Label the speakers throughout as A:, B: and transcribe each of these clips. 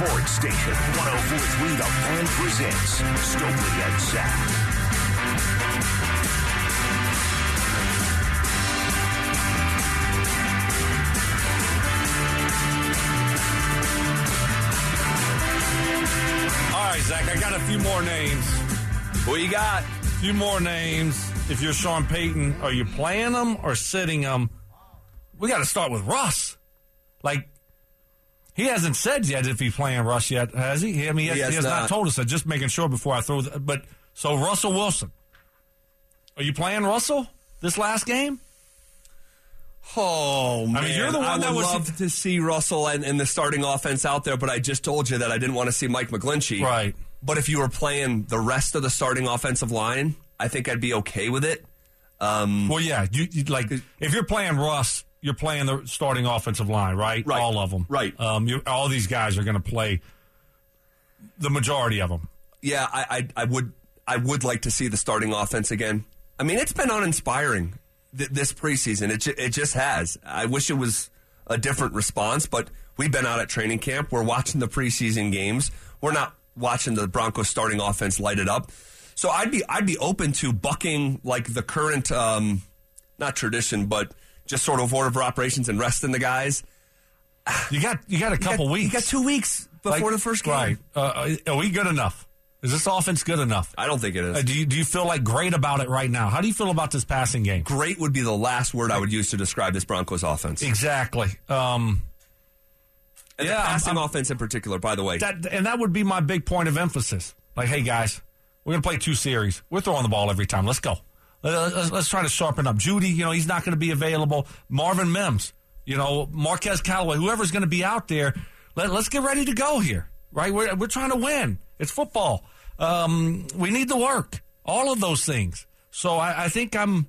A: Sports Station 1043 The Fan presents Stokley and Zach.
B: All right, Zach, I got a few more names.
C: What you got?
B: A few more names. If you're Sean Payton, are you playing them or sitting them? We got to start with Russ. Like, he hasn't said yet if he's playing Russ yet, has he? I mean, he has,
C: He has
B: he has not.
C: not.
B: told us that. Just making sure before I throw. The, but so Russell Wilson, are you playing Russell this last game?
C: Oh man, I mean,
B: you're the one
C: I
B: that
C: would
B: was-
C: love to see Russell and, and the starting offense out there, but I just told you that I didn't want to see Mike McGlinchey.
B: Right.
C: But if you were playing the rest of the starting offensive line, I think I'd be okay with it. Um,
B: Well, yeah. You, you like if you're playing Russ, you're playing the starting offensive line, right?
C: Right.
B: All of them,
C: Right.
B: Um, you, all these guys are going to play. The majority of them.
C: yeah, I, I I would I would like to see the starting offense again. I mean, it's been uninspiring th- this preseason. It ju- it just has. I wish it was a different response, but we've been out at training camp. We're watching the preseason games. We're not watching the Broncos starting offense light it up. So I'd be I'd be open to bucking like the current um, not tradition, but just sort of order of operations and resting the guys.
B: You got you got a couple
C: you got,
B: weeks.
C: You got two weeks before
B: Like,
C: the first game.
B: Right. Uh, are we good enough? Is this offense good enough?
C: I don't think it is.
B: Uh, do you do you feel like great about it right now? How do you feel about this passing game?
C: Great would be the last word I would use to describe this Broncos offense.
B: Exactly. Um,
C: And
B: Yeah,
C: the passing
B: I'm-
C: offense in particular, by the way.
B: that and that would be my big point of emphasis. Like, hey guys, we're gonna play two series. We're throwing the ball every time. Let's go. Let- Let's, let's try to sharpen up. Jeudy, you know, he's not going to be available. Marvin Mims, you know, Marquez Callaway, whoever's going to be out there. Let, let's get ready to go here, right? We're, we're trying to win. It's football. Um, we need the work. All of those things. So I, I think I'm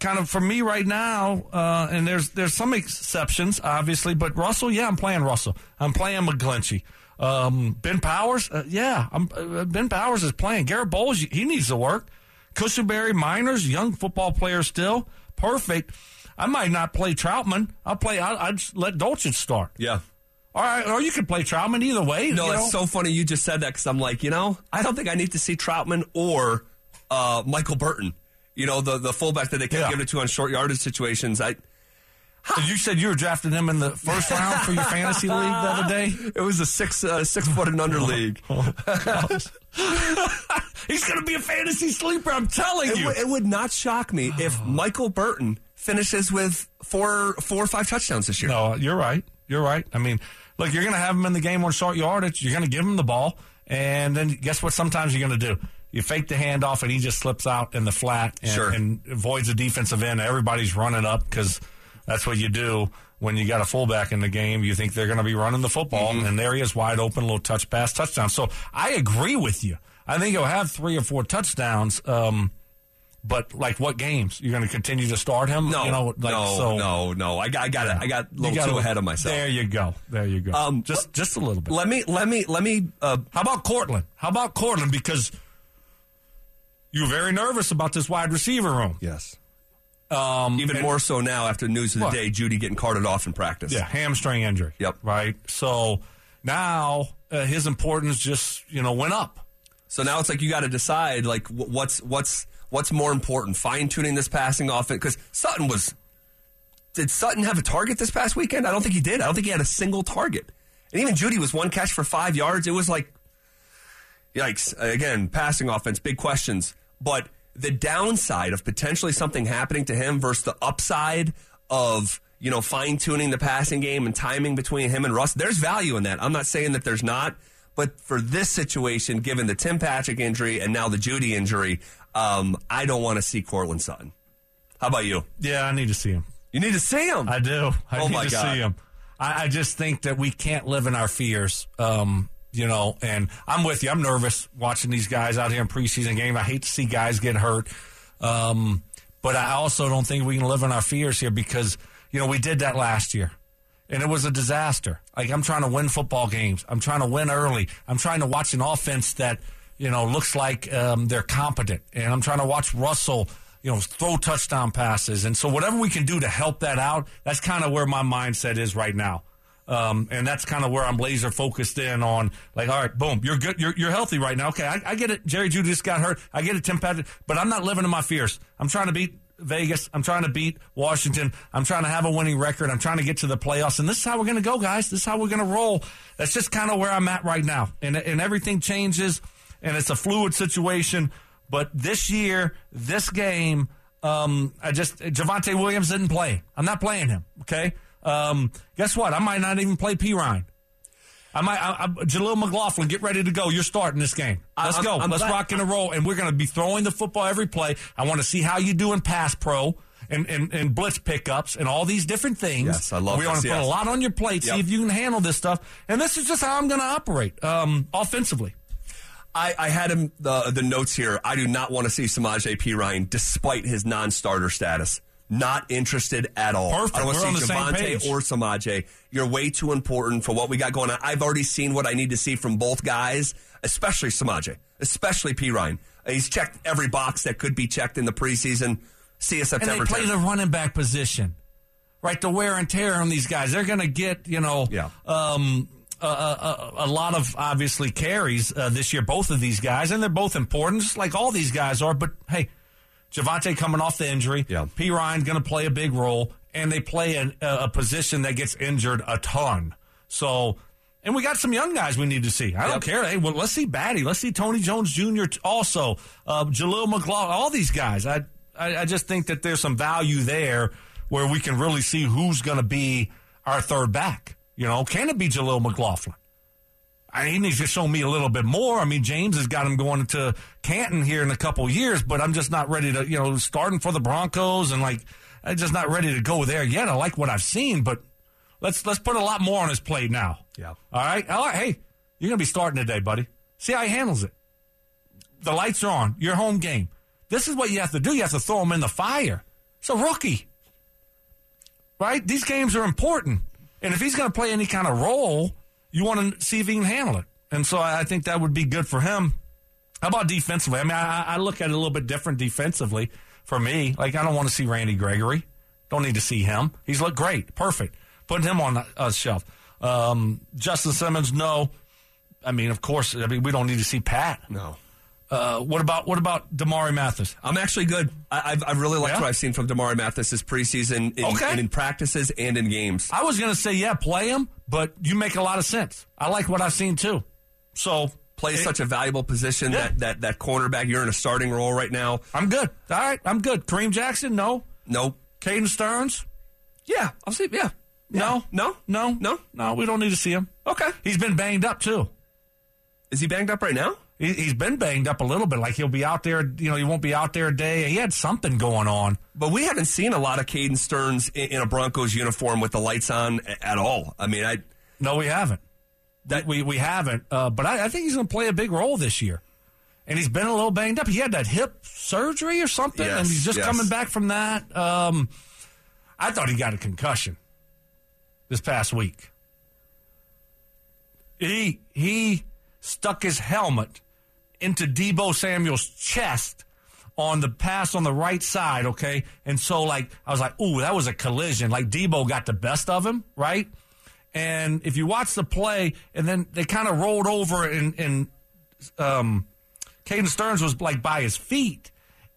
B: kind of for me right now, uh, and there's there's some exceptions, obviously, but Russell, yeah, I'm playing Russell. I'm playing McGlinchey. Um, ben Powers, uh, yeah, uh, Ben Powers is playing. Garett Bolles, he needs to work. Cushenberry Meinerz, young football player still, perfect. I might not play Trautman. I'll play. I'll, I'll let Dulcich start.
C: yeah.
B: All right, or you can play Trautman either way.
C: No, it's
B: know?
C: so funny you just said that because I'm like, you know, I don't think I need to see Trautman or uh, Michael Burton. You know, the the fullback that they kept
B: Yeah.
C: giving it to on short yardage situations. I
B: You said you were drafting him in the first round for your fantasy league the other day.
C: it was a six uh, six foot and under league.
B: He's going to be a fantasy sleeper. I'm telling
C: It,
B: you.
C: would- it would not shock me if Michael Burton finishes with four four or five touchdowns this year.
B: No, you're right. You're right. I mean, look, you're going to have him in the game on short yardage. You're going to give him the ball, and then guess what? Sometimes you're going to do. You fake the handoff, and he just slips out in the flat and,
C: Sure.
B: and avoids the defensive end. Everybody's running up because that's what you do when you got a fullback in the game. You think they're going to be running the football,
C: Mm-hmm.
B: and there he is, wide open, a little touch pass, touchdown. So I agree with you. I think he'll have three or four touchdowns. Um, but like, what games you're going to continue to start him?
C: No,
B: you know, like,
C: no,
B: so,
C: no, no. I got, I got it. I got a little
B: gotta-
C: too ahead of myself.
B: There you go. There you go.
C: Um,
B: just just a little bit.
C: Let me, let me, let me. Uh,
B: How about Courtland? How about Courtland? Because you're very nervous about this wide receiver room.
C: yes.
B: Um,
C: Even
B: and-
C: more so now after news of the day, Jeudy getting carted off in practice.
B: Yeah, hamstring injury.
C: Yep.
B: Right. So now uh, his importance just you know went up.
C: So now it's like you got to decide like what's what's what's more important, fine tuning this passing offense because Sutton was. Did Sutton have a target this past weekend? I don't think he did. I don't think he had a single target. And even Jeudy was one catch for five yards. It was like, yikes! Again, passing offense, big questions. But the downside of potentially something happening to him versus the upside of you know fine tuning the passing game and timing between him and Russ, there's value in that. I'm not saying that there's not. But for this situation, given the Tim Patrick injury and now the Jeudy injury, um, I don't want to see Courtland Sutton. How about you?
B: Yeah, I need to see him.
C: You need to see him.
B: I do. I
C: Oh,
B: need
C: my
B: to
C: God.
B: see him. I, I just think that we can't live in our fears. Um, you know, and I'm with you. I'm nervous watching these guys out here in preseason game. I hate to see guys get hurt. Um, but I also don't think we can live in our fears here because, you know, we did that last year. And it was a disaster. Like I'm trying to win football games. I'm trying to win early. I'm trying to watch an offense that, you know, looks like um, they're competent. And I'm trying to watch Russell, you know, throw touchdown passes. And so whatever we can do to help that out, that's kind of where my mindset is right now. Um, and that's kind of where I'm laser focused in on. Like, all right, boom, you're good, you're you're healthy right now. Okay, I, I get it. Jerry Jeudy just got hurt. I get it, Tim Patrick, but I'm not living in my fears. I'm trying to beat Vegas. I'm trying to beat Washington. I'm trying to have a winning record. I'm trying to get to the playoffs. And this is how we're going to go, guys. This is how we're going to roll. That's just kind of where I'm at right now. And, and everything changes, and it's a fluid situation. But this year, this game, um, I just, Javonte Williams didn't play. I'm not playing him, okay? Um, guess what? I might not even play Perine. I might, I, I, Jaleel McLaughlin, get ready to go. You're starting this game. Let's
C: I'm-
B: go.
C: I'm
B: Let's
C: glad-
B: rock and roll. And we're going to be throwing the football every play. I want to see how you do in pass pro and, and, and blitz pickups and all these different things.
C: Yes, I love
B: We want to put
C: yes.
B: a lot on your plate, see if you can handle this stuff. And this is just how I'm going to operate um, offensively.
C: I, I had him the the notes here. I do not want to see Samaje Perine despite his non-starter status. Not interested at all.
B: Perfect.
C: I don't want to see
B: Javonte
C: or Samaje. You're way too important for what we got going on. I've already seen what I need to see from both guys, especially Samaje, especially Perine. He's checked every box that could be checked in the preseason. See you
B: And
C: September
B: they play
C: 10th.
B: the running back position. Right, the wear and tear on these guys. They're going to get, you know,
C: Yeah.
B: um, a, a, a lot of obviously carries uh, this year, both of these guys, and they're both important, just like all these guys are. But hey, Javonte coming off the injury,
C: Yeah.
B: Perine going to play a big role, and they play an, a, a position that gets injured a ton. So, and we got some young guys we need to see. I don't care. Hey, well, let's see Badie. Let's see Tony Jones Jr. also, uh, Jaleel McLaughlin, all these guys. I, I, I just think that there's some value there where we can really see who's going to be our third back. You know, can it be Jaleel McLaughlin? I he needs to show me a little bit more. I mean, James has got him going to Canton here in a couple years, but I'm just not ready to, you know, starting for the Broncos and like, I'm just not ready to go there yet. I like what I've seen, but let's let's put a lot more on his plate now.
C: Yeah.
B: All right. All right. Hey, you're gonna be starting today, buddy. See how he handles it. The lights are on. Your home game. This is what you have to do. You have to throw him in the fire. It's a rookie, right? These games are important, and if he's going to play any kind of role, you want to see if he can handle it. And so I think that would be good for him. How about defensively? I mean, I, I look at it a little bit different defensively for me. Like, I don't want to see Randy Gregory. Don't need to see him. He's looked great. Perfect. Putting him on a shelf. Um, Justin Simmons, no. I mean, of course, I mean, we don't need to see Pat.
C: No.
B: Uh, what about what about Damari Mathis?
C: I'm actually good. I, I've, I've really liked
B: Yeah?
C: what I've seen from Damari Mathis this preseason in,
B: Okay.
C: and in practices and in games.
B: I was going to say, yeah, play him, but you make a lot of sense. I like what I've seen too. So
C: Plays
B: it-
C: such a valuable position
B: Yeah.
C: that, that that cornerback. You're in a starting role right now.
B: I'm good. All right, I'm good. Kareem Jackson, no.
C: Nope.
B: Caden Sterns,
C: Yeah, I'll see. Yeah.
B: no,
C: No.
B: no,
C: No?
B: no. We don't need to see him.
C: Okay.
B: He's been banged up too.
C: Is he banged up right now?
B: He, he's been banged up a little bit. Like he'll be out there. You know, he won't be out there a day. He had something going on.
C: But we haven't seen a lot of Caden Sterns in, in a Broncos uniform with the lights on at all. I mean, I
B: No, we haven't.
C: That-
B: we we haven't. Uh, but I, I think he's going to play a big role this year. And he's been a little banged up. He had that hip surgery or something,
C: Yes,
B: and he's just
C: yes.
B: coming back from that. Um, I thought he got a concussion this past week. He he stuck his helmet into Deebo Samuel's chest on the pass on the right side, okay? And so like I was like, ooh, that was a collision. Like Deebo got the best of him, right? And if you watch the play, and then they kind of rolled over and and um Caden Sterns was like by his feet.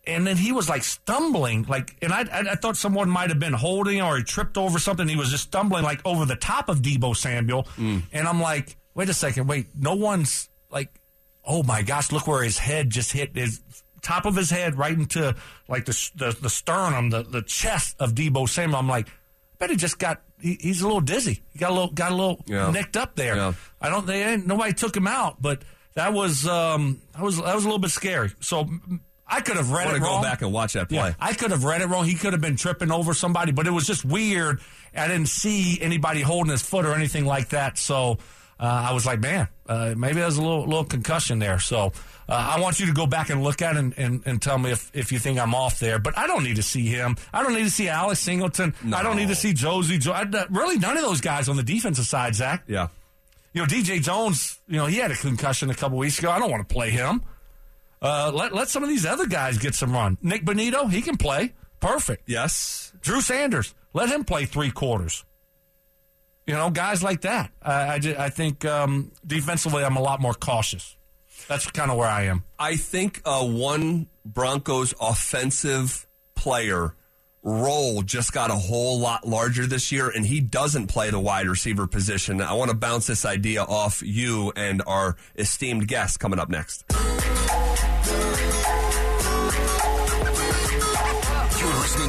B: And then he was like stumbling, like, and I, I, I thought someone might have been holding or he tripped over something. He was just stumbling like over the top of Deebo Samuel. And I'm like, wait a second, wait, no one's like, oh my gosh, look where his head just hit his top of his head right into like the the, the sternum, the, the chest of Deebo Samuel. I'm like, I bet he just got he, he's a little dizzy. He got a little got a little
C: Yeah.
B: nicked up there.
C: Yeah.
B: I don't they ain't nobody took him out, but that was um that was that was a little bit scary. So I could have read
C: want
B: it
C: to go back and watch that play.
B: Yeah, I could have read it wrong. He could have been tripping over somebody, but it was just weird. I didn't see anybody holding his foot or anything like that. So uh, I was like, man, uh, maybe there's a little little concussion there. So uh, I want you to go back and look at it and, and, and tell me if, if you think I'm off there. But I don't need to see him. I don't need to see Alex Singleton. I don't need to see Josey. Jo- I, really, none of those guys on the defensive side, Zach.
C: Yeah.
B: You know, DJ Jones, you know, he had a concussion a couple weeks ago. I don't want to play him. Uh, let, let some of these other guys get some run. Nik Bonitto, he can play. Perfect.
C: Yes.
B: Drew Sanders, let him play three quarters. You know, guys like that. I, I, ju- I think um, defensively, I'm a lot more cautious. That's kind of where I am.
C: I think uh, one Broncos offensive player role just got a whole lot larger this year, and he doesn't play the wide receiver position. I want to bounce this idea off you and our esteemed guest coming up next.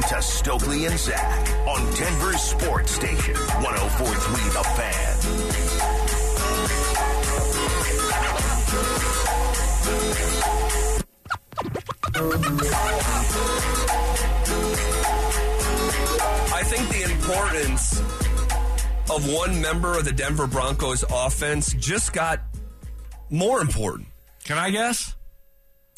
A: To Stokley and Zach on Denver's Sports Station, 1043 The Fan.
C: I think the importance of one member of the Denver Broncos offense just got more important.
B: Can I guess?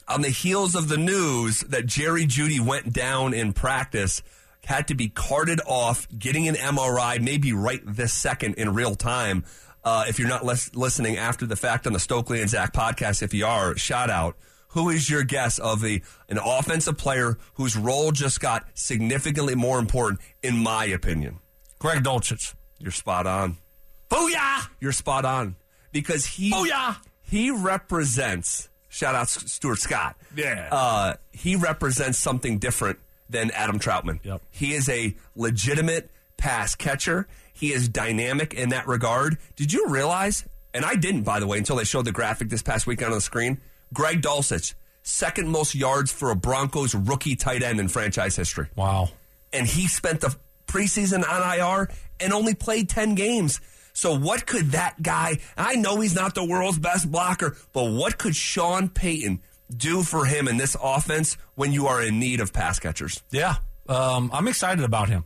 C: On the heels of the news that Jerry Jeudy went down in practice, had to be carted off, getting an MRI, maybe right this second in real time. Uh, if you're not lis- listening after the fact on the Stokley and Zach podcast, if you are, shout out. Who is your guess of the an offensive player whose role just got significantly more important, in my opinion?
B: Greg Dulcich.
C: You're spot on.
B: Booyah!
C: You're spot on because he
B: Booyah!
C: he represents. Shout out Stuart Scott.
B: Yeah.
C: Uh, he represents something different than Adam Trautman.
B: Yep.
C: He is a legitimate pass catcher. He is dynamic in that regard. Did you realize? And I didn't, by the way, until they showed the graphic this past weekend on the screen. Greg Dulcich, second most yards for a Broncos rookie tight end in franchise history
B: Wow.
C: and he spent the preseason on IR and only played 10 games. So what could that guy, I know he's not the world's best blocker, but what could Sean Payton do for him in this offense when you are in need of pass catchers?
B: Yeah. Um, I'm excited about him.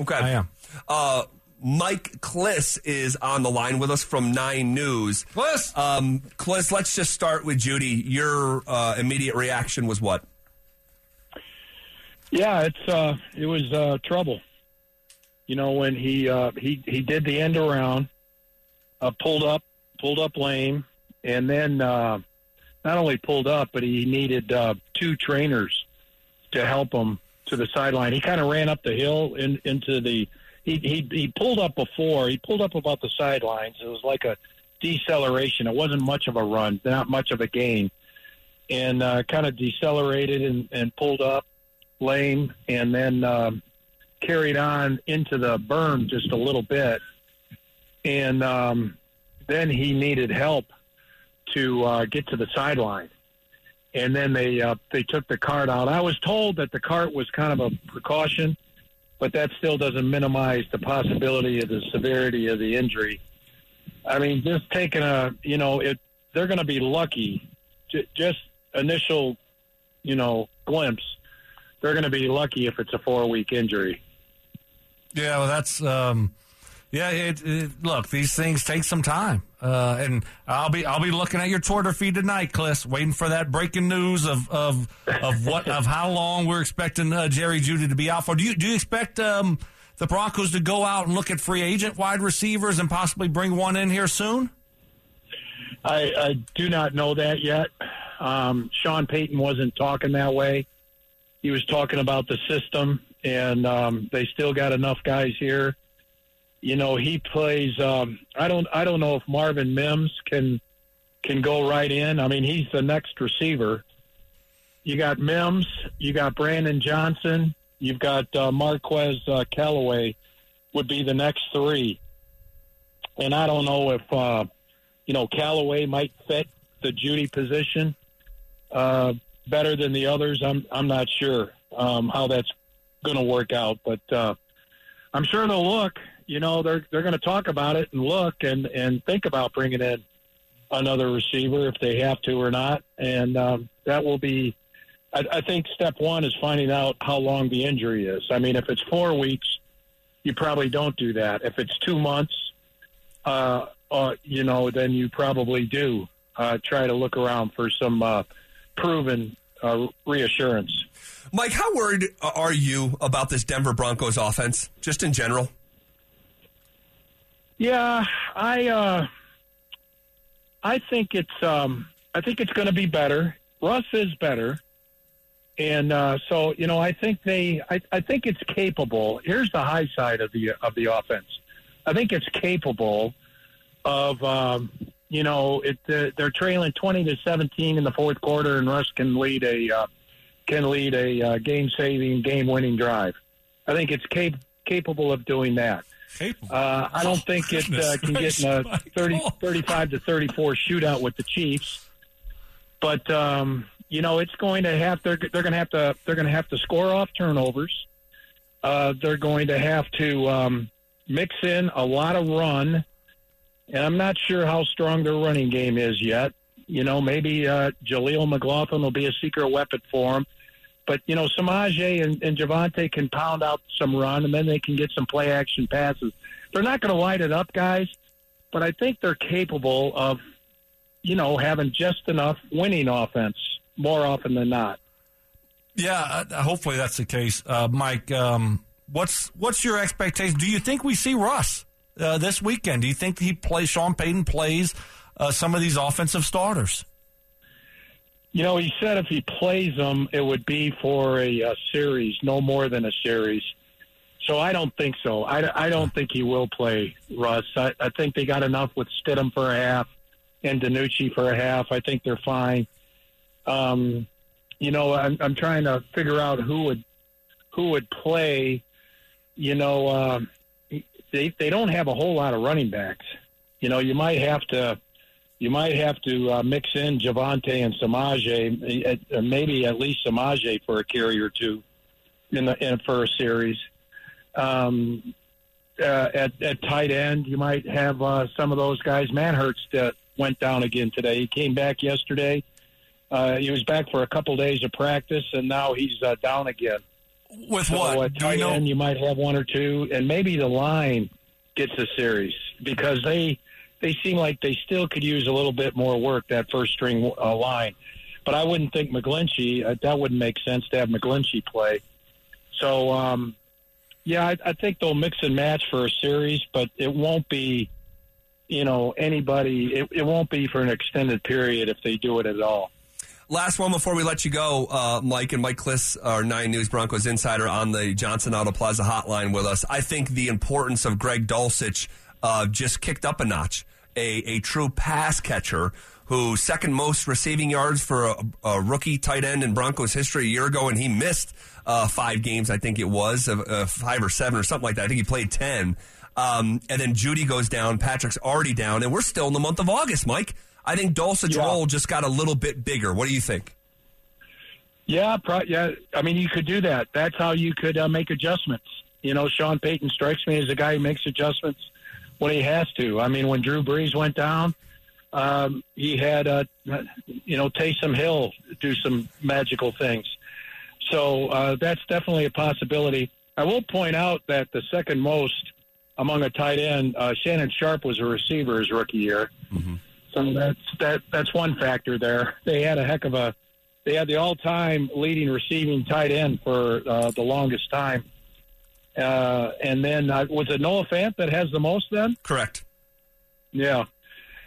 C: Okay.
B: I am.
C: Uh, Mike Klis is on the line with us from Nine News.
B: Klis!
C: Um, Klis, let's just start with Jeudy. Your uh, immediate reaction was what?
D: Yeah, it's uh, it was uh, trouble. You know when he uh, he he did the end around, uh, pulled up, pulled up lame, and then uh, not only pulled up, but he needed uh, two trainers to help him to the sideline. He kind of ran up the hill in, into the. He, he he pulled up before. He pulled up about the sidelines. It was like a deceleration. It wasn't much of a run, not much of a gain, and uh, kind of decelerated and, and pulled up lame, and then um, carried on into the berm just a little bit, and um, then he needed help to uh, get to the sideline. And then they uh, they took the cart out. I was told that the cart was kind of a precaution, but that still doesn't minimize the possibility of the severity of the injury. I mean, just taking a you know, it they're going to be lucky. J- just initial, you know, glimpse. They're going to be lucky if it's a four week injury.
B: Yeah, well, that's um, yeah. It, it, look, these things take some time, uh, and I'll be I'll be looking at your Twitter feed tonight, Klis, waiting for that breaking news of of of what of how long we're expecting uh, Jerry Jeudy to be out for. Do you do you expect um, the Broncos to go out and look at free agent wide receivers and possibly bring one in here soon?
D: I, I do not know that yet. Um, Sean Payton wasn't talking that way. He was talking about the system, and um, they still got enough guys here. You know, he plays. Um, I don't. I don't know if Marvin Mims can can go right in. I mean, he's the next receiver. You got Mims. You got Brandon Johnson. You've got uh, Marquez uh, Callaway. Would be the next three. And I don't know if uh, you know Callaway might fit the Jeudy position uh, better than the others. I'm I'm not sure um, how that's going to work out, but uh, I'm sure they'll look. You know, they're they're going to talk about it and look and and think about bringing in another receiver if they have to or not, and um, that will be. I, I think step one is finding out how long the injury is. I mean, if it's four weeks, you probably don't do that. If it's two months, uh, uh, you know, then you probably do uh, try to look around for some uh, proven uh, reassurance.
C: Mike, how worried are you about this Denver Broncos offense, just in general?
D: Yeah, I uh, I think it's um, I think it's going to be better. Russ is better, and uh, so you know I think they I, I think it's capable. Here's the high side of the of the offense. I think it's capable of, um, you know, it, uh, they're trailing twenty to seventeen in the fourth quarter, and Russ can lead a uh, can lead a uh, game saving, game winning drive. I think it's cap- capable of doing that.
B: Capable.
D: Uh, I don't think it uh, can get in a
B: gracious,
D: 30, 35 to 34 shootout with the Chiefs. But um, you know, it's going to have they're they're going to have to they're going to have to score off turnovers. Uh, they're going to have to um, mix in a lot of run, and I'm not sure how strong their running game is yet. You know, maybe uh, Jaleel McLaughlin will be a secret weapon for him. But you know, Samaje and, and Javonte can pound out some run, and then they can get some play action passes. They're not going to light it up, guys, but I think they're capable of, you know, having just enough winning offense more often than not.
B: Yeah, uh, hopefully that's the case, uh, Mike. Um, what's what's your expectation? Do you think we see Russ uh, this weekend? Do you think he plays? Sean Payton plays uh, some of these offensive starters.
D: You know, he said if he plays them, it would be for a, a series, no more than a series. So I don't think so. I, I don't think he will play Russ. I, I think they got enough with Stidham for a half and DiNucci for a half. I think they're fine. Um, you know, I'm, I'm trying to figure out who would who would play. You know, um, they they don't have a whole lot of running backs. You know, you might have to you might have to uh, mix in Javonte and Samaje, uh, maybe at least Samaje for a carry or two in the in for a series. Um, uh, at at tight end, you might have uh, some of those guys. Manhertz uh, went down again today. He came back yesterday. Uh, he was back for a couple days of practice, and now he's uh, down again.
B: With
D: So
B: what? we
D: tight
B: know?
D: end, you might have one or two, and maybe the line gets a series because they they seem like they still could use a little bit more work that first string uh, line. But I wouldn't think McGlinchey uh, that wouldn't make sense to have McGlinchey play. So um, yeah, I, I think they'll mix and match for a series, but it won't be you know anybody. It, it won't be for an extended period if they do it at all.
C: Last one before we let you go, uh, Mike and Mike Klis, our Nine News Broncos insider, on the Johnson Auto Plaza hotline with us. I think the importance of Greg Dulcich uh, just kicked up a notch. A, a true pass catcher who second most receiving yards for a, a rookie tight end in Broncos history a year ago, and he missed uh, five games, I think it was, five or seven or something like that. I think he played 10. Um, and then Jeudy goes down, Patrick's already down, and we're still in the month of August, Mike. I think Dulcich's
D: Yeah.
C: role just got a little bit bigger. What do you think?
D: Yeah, pro- yeah. I mean, you could do that. That's how you could uh, make adjustments. You know, Sean Payton strikes me as a guy who makes adjustments when he has to. I mean, when Drew Brees went down, um, he had, uh, you know, Taysom Hill do some magical things. So uh, that's definitely a possibility. I will point out that the second most among a tight end, uh, Shannon Sharpe was a receiver his rookie year. So that's that that's one factor there. They had a heck of a they had the all-time leading receiving tight end for uh, the longest time. Uh, and then uh, was it Noah Fant that has the most then?
C: Correct.
D: Yeah.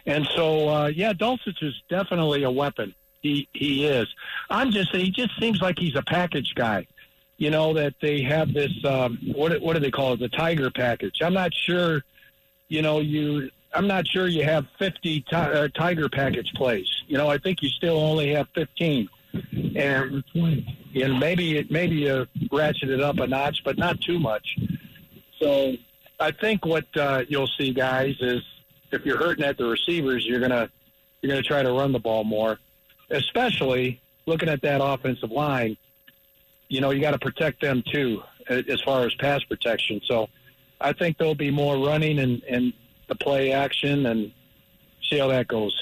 D: And so, uh, yeah, Dulcich is definitely a weapon. He he is. I'm just he just seems like he's a package guy. You know that they have this um, what what do they call it? The Tiger package. I'm not sure. You know you. I'm not sure you have 50 ti- uh, Tiger package plays. You know I think you still only have 15 and And maybe it maybe you ratchet it up a notch, but not too much. So I think what uh, you'll see, guys, is if you're hurting at the receivers, you're gonna you're gonna try to run the ball more, especially looking at that offensive line. You know, you got to protect them too, as far as pass protection. So I think there'll be more running and, and the play action, and see how that goes.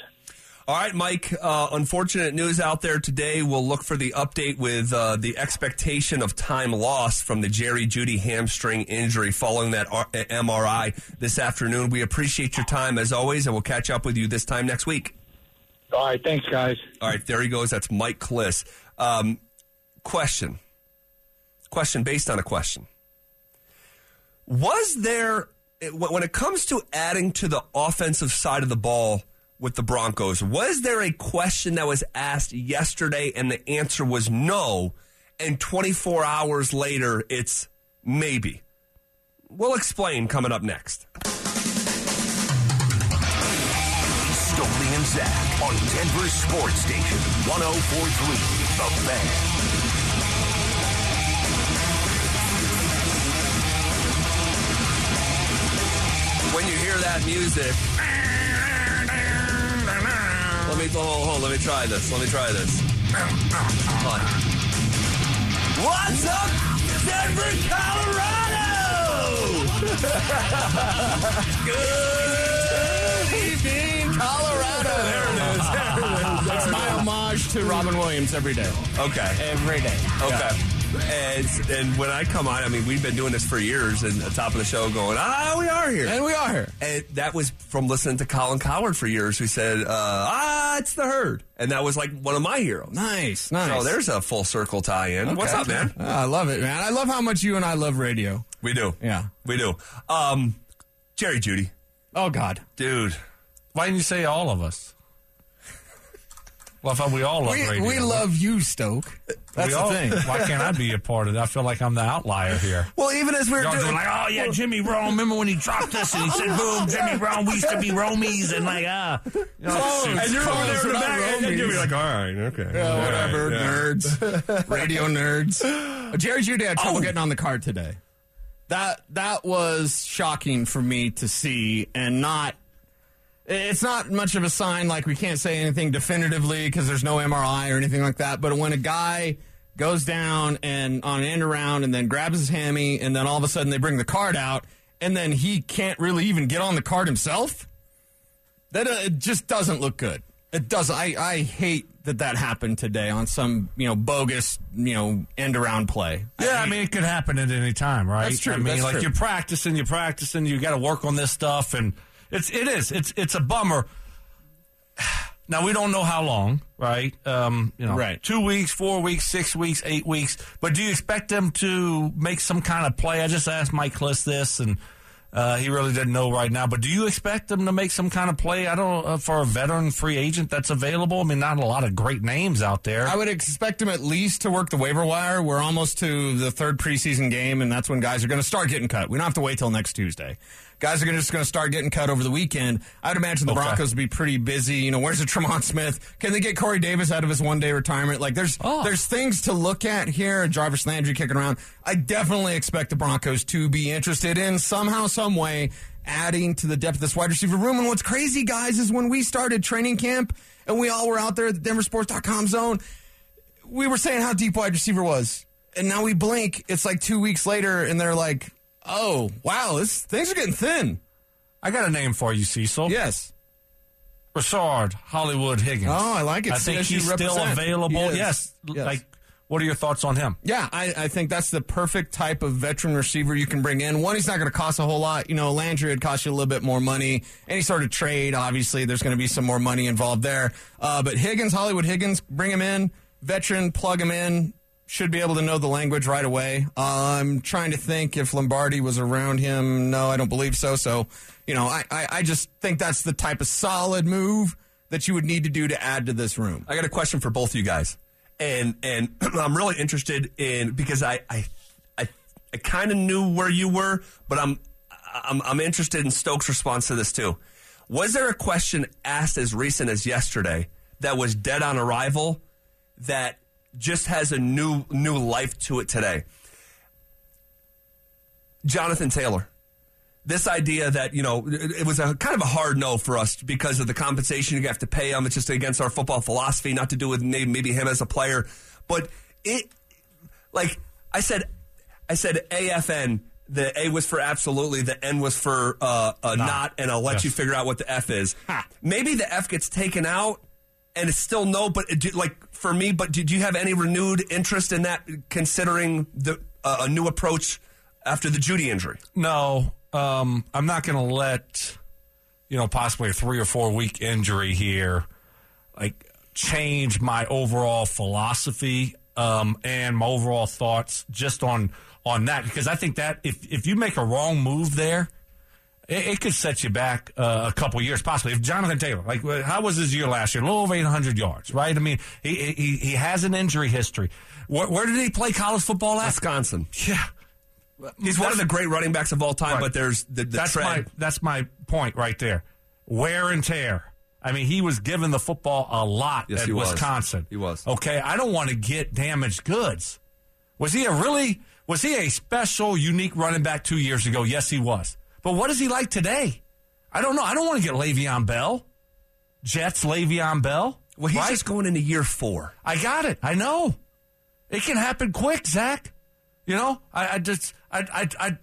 C: All right, Mike. Uh, unfortunate news out there today. We'll look for the update with uh, the expectation of time lost from the Jerry Jeudy hamstring injury following that R- MRI this afternoon. We appreciate your time as always, and we'll catch up with you this time next week.
D: All right, thanks, guys.
C: All right, there he goes. That's Mike Klis. Um, question. Question based on a question. Was there, it, when it comes to adding to the offensive side of the ball with the Broncos, was there a question that was asked yesterday and the answer was no? And 24 hours later, it's maybe. We'll explain coming up next.
A: Stokley and Zach on Denver Sports Station 1043, The Fan.
C: When you hear that music, let me hold, hold, let me try this. Let me try this. Hold on. What's up, Denver, Colorado? Good evening, Colorado. There it is. There it is.
E: It's my homage to Robin Williams every day.
C: Okay.
E: Every day.
C: Okay. And, and when I come on, I mean, we've been doing this for years, and the top of the show, going, ah, we are here.
E: And we are here.
C: And that was from listening to Colin Cowherd for years, who said, uh, "Ah, it's the herd," and that was like one of my heroes.
E: Nice, nice.
C: So there's a full circle tie-in. What's up, man?
E: Ah, I love it, man. I love how much you and I love radio.
C: We do,
E: Yeah.
C: we do. Um, Jerry Jeudy,
E: Oh God.
C: dude,
B: Why didn't you say all of us? Well, I thought we all love
E: We,
B: radio.
E: we love you, Stoke. That's
B: We
E: the
B: all-
E: thing.
B: Why can't I be a part of that? I feel like I'm the outlier here.
C: Well, even as we were
B: Y'all
C: doing,
B: doing like, oh yeah, Jimmy Rome. Remember when he dropped this and he said, boom, Jimmy Rome. We used to be Romies and like, ah. You know,
E: Close.
B: shoot.
E: And you're over there in the back, and
C: Jimmy's like, all right, okay,
E: Yeah, whatever, nerds, radio nerds. Uh, Jerry Jeudy had trouble
C: Oh.
E: getting on the card today. That that was shocking for me to see, and not. It's not much of a sign. Like we can't say anything definitively because there's no MRI or anything like that. But when a guy goes down and on an end around and then grabs his hammy, and then all of a sudden they bring the card out, and then he can't really even get on the card himself. That uh, it just doesn't look good. It does. I, I hate that that happened today on some you know bogus you know end around play.
B: Yeah, I mean, it could happen at any time, right?
E: That's true,
B: I mean,
E: that's
B: like
E: true.
B: you're practicing, you're practicing, you got to work on this stuff, and it's it is it's it's a bummer. Now we don't know how long, right? Um, you know,
E: Right.
B: Two weeks, four weeks, six weeks, eight weeks. But do you expect them to make some kind of play? I just asked Mike Klis this, and uh, he really didn't know right now. But do you expect them to make some kind of play? I don't uh, for a veteran free agent that's available. I mean, not a lot of great names out there.
E: I would expect them at least to work the waiver wire. We're almost to the third preseason game, and that's when guys are going to start getting cut. We don't have to wait till next Tuesday. Guys are gonna, just going to start getting cut over the weekend. I'd imagine the
B: Okay.
E: Broncos would be pretty busy. You know, where's the Tremont Smith? Can they get Corey Davis out of his one day retirement? Like, there's
B: Oh.
E: there's things to look at here. Jarvis Landry kicking around. I definitely expect the Broncos to be interested in somehow, some way, adding to the depth of this wide receiver room. And what's crazy, guys, is when we started training camp and we all were out there at the DenverSports.com zone we were saying how deep wide receiver was, and now we blink. It's like two weeks later, and they're like, "Oh, wow, this things are getting thin."
B: I got a name for you, Cecil.
E: Yes.
B: Rashard Hollywood Higgins.
E: Oh, I like it.
B: I think
E: CSU
B: he's still available.
E: He.
B: Yes.
E: Yes.
B: Like, what are your thoughts on him?
E: Yeah, I, I think that's the perfect type of veteran receiver you can bring in. One, he's not going to cost a whole lot. You know, Landry would cost you a little bit more money. Any sort of trade, obviously, there's going to be some more money involved there. Uh, but Higgins, Hollywood Higgins, bring him in. Veteran, plug him in. Should be able to know the language right away. Uh, I'm trying to think if Lombardi was around him. No, I don't believe so. So, you know, I, I, I just think that's the type of solid move that you would need to do to add to this room.
C: I got a question for both of you guys, and and I'm really interested in because I I I, I kind of knew where you were, but I'm I'm I'm interested in Stokes' response to this too. Was there a question asked as recent as yesterday that was dead on arrival that just has a new new life to it today? Jonathan Taylor this idea that you know it it was a kind of a hard no for us because of the compensation you have to pay him. It's just against our football philosophy, not to do with maybe, maybe him as a player, but it like I said, I said AFN. The A was for absolutely, the N was for uh, uh, not. and I'll let
B: Yes.
C: you figure out what the F is. Ha. Maybe the F gets taken out, and it's still no. But do- like for me, but did you have any renewed interest in that, considering the uh, a new approach after the Jeudy injury?
B: No, um, I'm not going to let you know possibly a three or four week injury here like change my overall philosophy um, and my overall thoughts just on on that because I think that if if you make a wrong move there. It, it could set you back uh, a couple years, possibly. If Jonathan Taylor, like, uh, how was his year last year? A little over 800 yards, right? I mean, he he, he has an injury history. Where, where did he play college football at?
C: Wisconsin.
B: Yeah,
C: He's one of the great running backs of all time,
B: Right.
C: but there's the, the
B: that's
C: tread.
B: my that's my point right there. Wear and tear. I mean, he was given the football a lot
C: Yes,
B: at
C: he was.
B: Wisconsin.
C: He was.
B: Okay, I don't want to get damaged goods. Was he a really was he a special, unique running back two years ago? Yes, he was. But what is he like today? I don't know. I don't want to get Le'Veon Bell. Jets Le'Veon Bell.
C: Well, he's
B: right?
C: just going into year four.
B: I got it. I know. It can happen quick, Zach. You know, I, I just, I, I, I,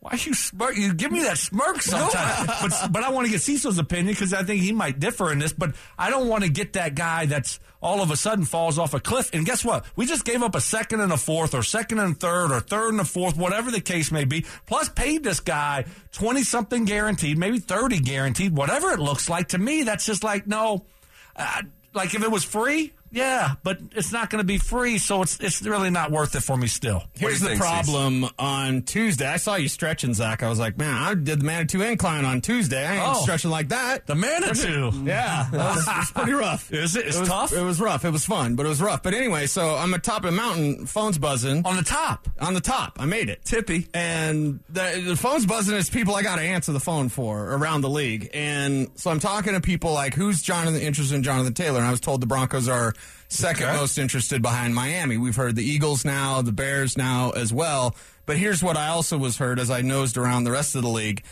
B: why you smirk? You give me that smirk sometimes. but, but I want to get Cecil's opinion because I think he might differ in this. But I don't want to get that guy that's all of a sudden falls off a cliff. And guess what? We just gave up a second and a fourth, or second and third, or third and a fourth, whatever the case may be. Plus, paid this guy twenty something guaranteed, maybe thirty guaranteed, whatever it looks like. To me, that's just like no. Uh, like if it was free, yeah, but it's not going to be free, so it's it's really not worth it for me still.
E: Here's the
C: think,
E: problem on Tuesday. I saw you stretching, Zach. I was like, man, I did the Manitou incline on Tuesday. I ain't
B: Oh.
E: stretching like that.
B: The Manitou.
E: Yeah, that was, it was pretty rough.
B: Is it? It's
E: was,
B: tough?
E: It was rough. It was fun, but it was rough. But anyway, so I'm at top of the mountain. Phone's buzzing
B: On the top.
E: on the top. I made it.
C: Tippy.
E: And the, the phone's buzzing. It's people I got to answer the phone for around the league. And so I'm talking to people like, who's Jonathan interested in Jonathan Taylor? And I was told the Broncos are second
B: Okay.
E: most interested behind Miami. We've heard the Eagles now, the Bears now as well. But here's what I also was heard as I nosed around the rest of the league.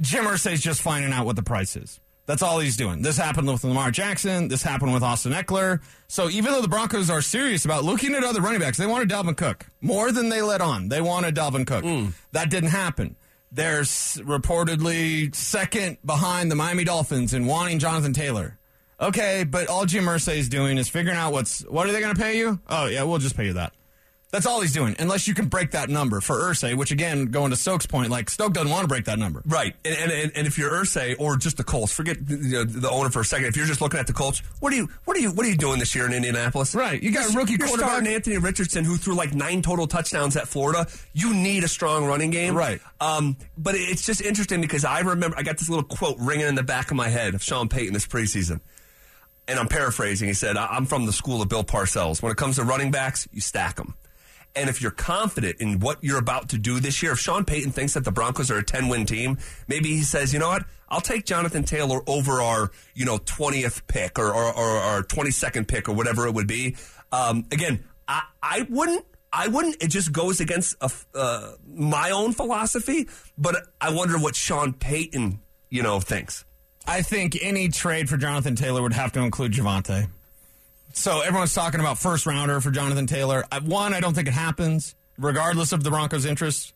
E: Jim Irsay's just finding out what the price is. That's all he's doing. This happened with Lamar Jackson. This happened with Austin Ekeler. So even though the Broncos are serious about looking at other running backs, they wanted Dalvin Cook more than they let on. They wanted Dalvin Cook. Hmm. That didn't happen. They're s- reportedly second behind the Miami Dolphins in wanting Jonathan Taylor. Okay, but all Jim Irsay is doing is figuring out what's what are they going to pay you? Oh yeah, we'll just pay you that. That's all he's doing, unless you can break that number for Irsay, which again, going to Stokes' point, like Stoke doesn't want to break that number.
C: Right, and and, and, and if you're Irsay or just the Colts, forget you know, the owner for a second. If you're just looking at the Colts, what are you what are you what are you doing this year in Indianapolis?
E: Right, you got a rookie
C: you're
E: quarterback.
C: starting Anthony Richardson, who threw like nine total touchdowns at Florida. You need a strong running game,
E: Right.
C: Um, but it's just interesting because I remember I got this little quote ringing in the back of my head of Sean Payton this preseason. And I'm paraphrasing. He said, "I- "I'm from the school of Bill Parcells. When it comes to running backs, you stack them." And if you're confident in what you're about to do this year, if Sean Payton thinks that the Broncos are a 10 win team, maybe he says, you know what? I'll take Jonathan Taylor over our, you know, 20th pick or, or, or our 22nd pick or whatever it would be. Um, again, I, I wouldn't. I wouldn't. It just goes against a uh, my own philosophy. But I wonder what Sean Payton, you know, thinks.
E: I think any trade for Jonathan Taylor would have to include Javonte. So everyone's talking about first rounder for Jonathan Taylor. One, I don't think it happens, regardless of the Broncos' interest.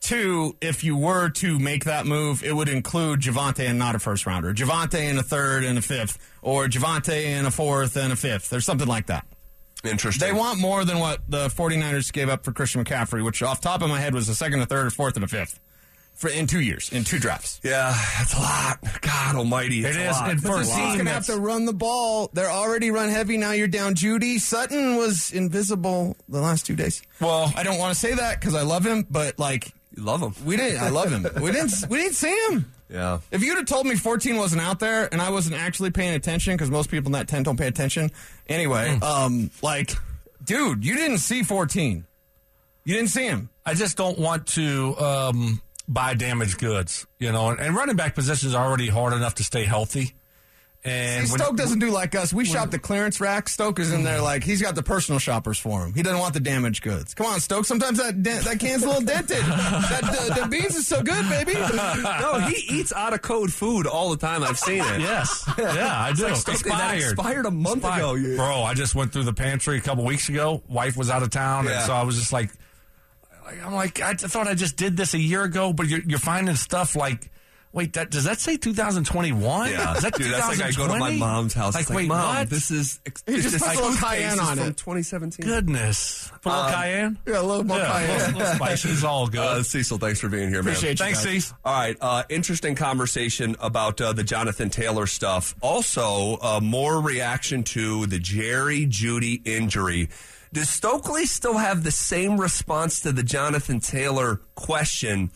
E: Two, if you were to make that move, it would include Javonte and not a first rounder. Javonte and a third and a fifth, or Javonte and a fourth and a fifth, or something like that.
C: Interesting.
E: They want more than what the 49ers gave up for Christian McCaffrey, which off top of my head was a second, a third, a fourth, and a fifth for in two years, in two drafts.
C: Yeah, that's a lot. God Almighty, it's
B: It
C: a
B: is,
C: lot.
B: and for a
E: He's
B: team
E: going to have to run the ball. They're already run heavy. Now you're down Jeudy. Sutton was invisible the last two days.
B: Well-
E: I don't want to say that because I love him, but like
C: You love him.
E: we didn't. I love him. We didn't. We didn't see him.
C: Yeah.
E: If you'd have told me 14 wasn't out there and I wasn't actually paying attention, because most people in that 10 don't pay attention anyway, um, like, dude, you didn't see 14. You didn't see him.
B: I just don't want to um, buy damaged goods, you know. And, and running back position is already hard enough to stay healthy. And
E: See,
B: when-
E: Stoke doesn't do like us. We shop the clearance rack. Stoke is in there like he's got the personal shoppers for him. He doesn't want the damaged goods. Come on, Stoke. Sometimes that dent, that can's a little dented. that uh, the beans is so good, baby.
C: no, he eats out of code food all the time. I've seen it.
B: Yes, yeah, I do.
C: like something that expired a month ago. Yeah.
B: bro. I just went through the pantry a couple weeks ago. Wife was out of town,
C: Yeah.
B: and so I was just like, like, I'm like, I thought I just did this a year ago, but you're, you're finding stuff like. Wait, that does that say 2021?
C: Yeah,
B: is that
C: dude, that's like I go to my mom's house.
B: Like,
C: it's like,
B: wait,
C: mom,
B: what?
C: this is ex-
E: He
C: it's
E: just
C: this
E: puts a little cayenne
C: is
E: on it.
C: 2017.
B: Goodness, put a little cayenne.
E: Yeah, a little more
B: Yeah,
E: cayenne.
B: a little, little spicy is all good.
C: Uh, Cecil, thanks for being here, man.
E: Appreciate you.
B: Thanks,
E: guys.
B: Cease.
C: All right, uh, interesting conversation about uh, the Jonathan Taylor stuff. Also, uh, more reaction to the Jerry Jeudy injury. Does Stokley still have the same response to the Jonathan Taylor question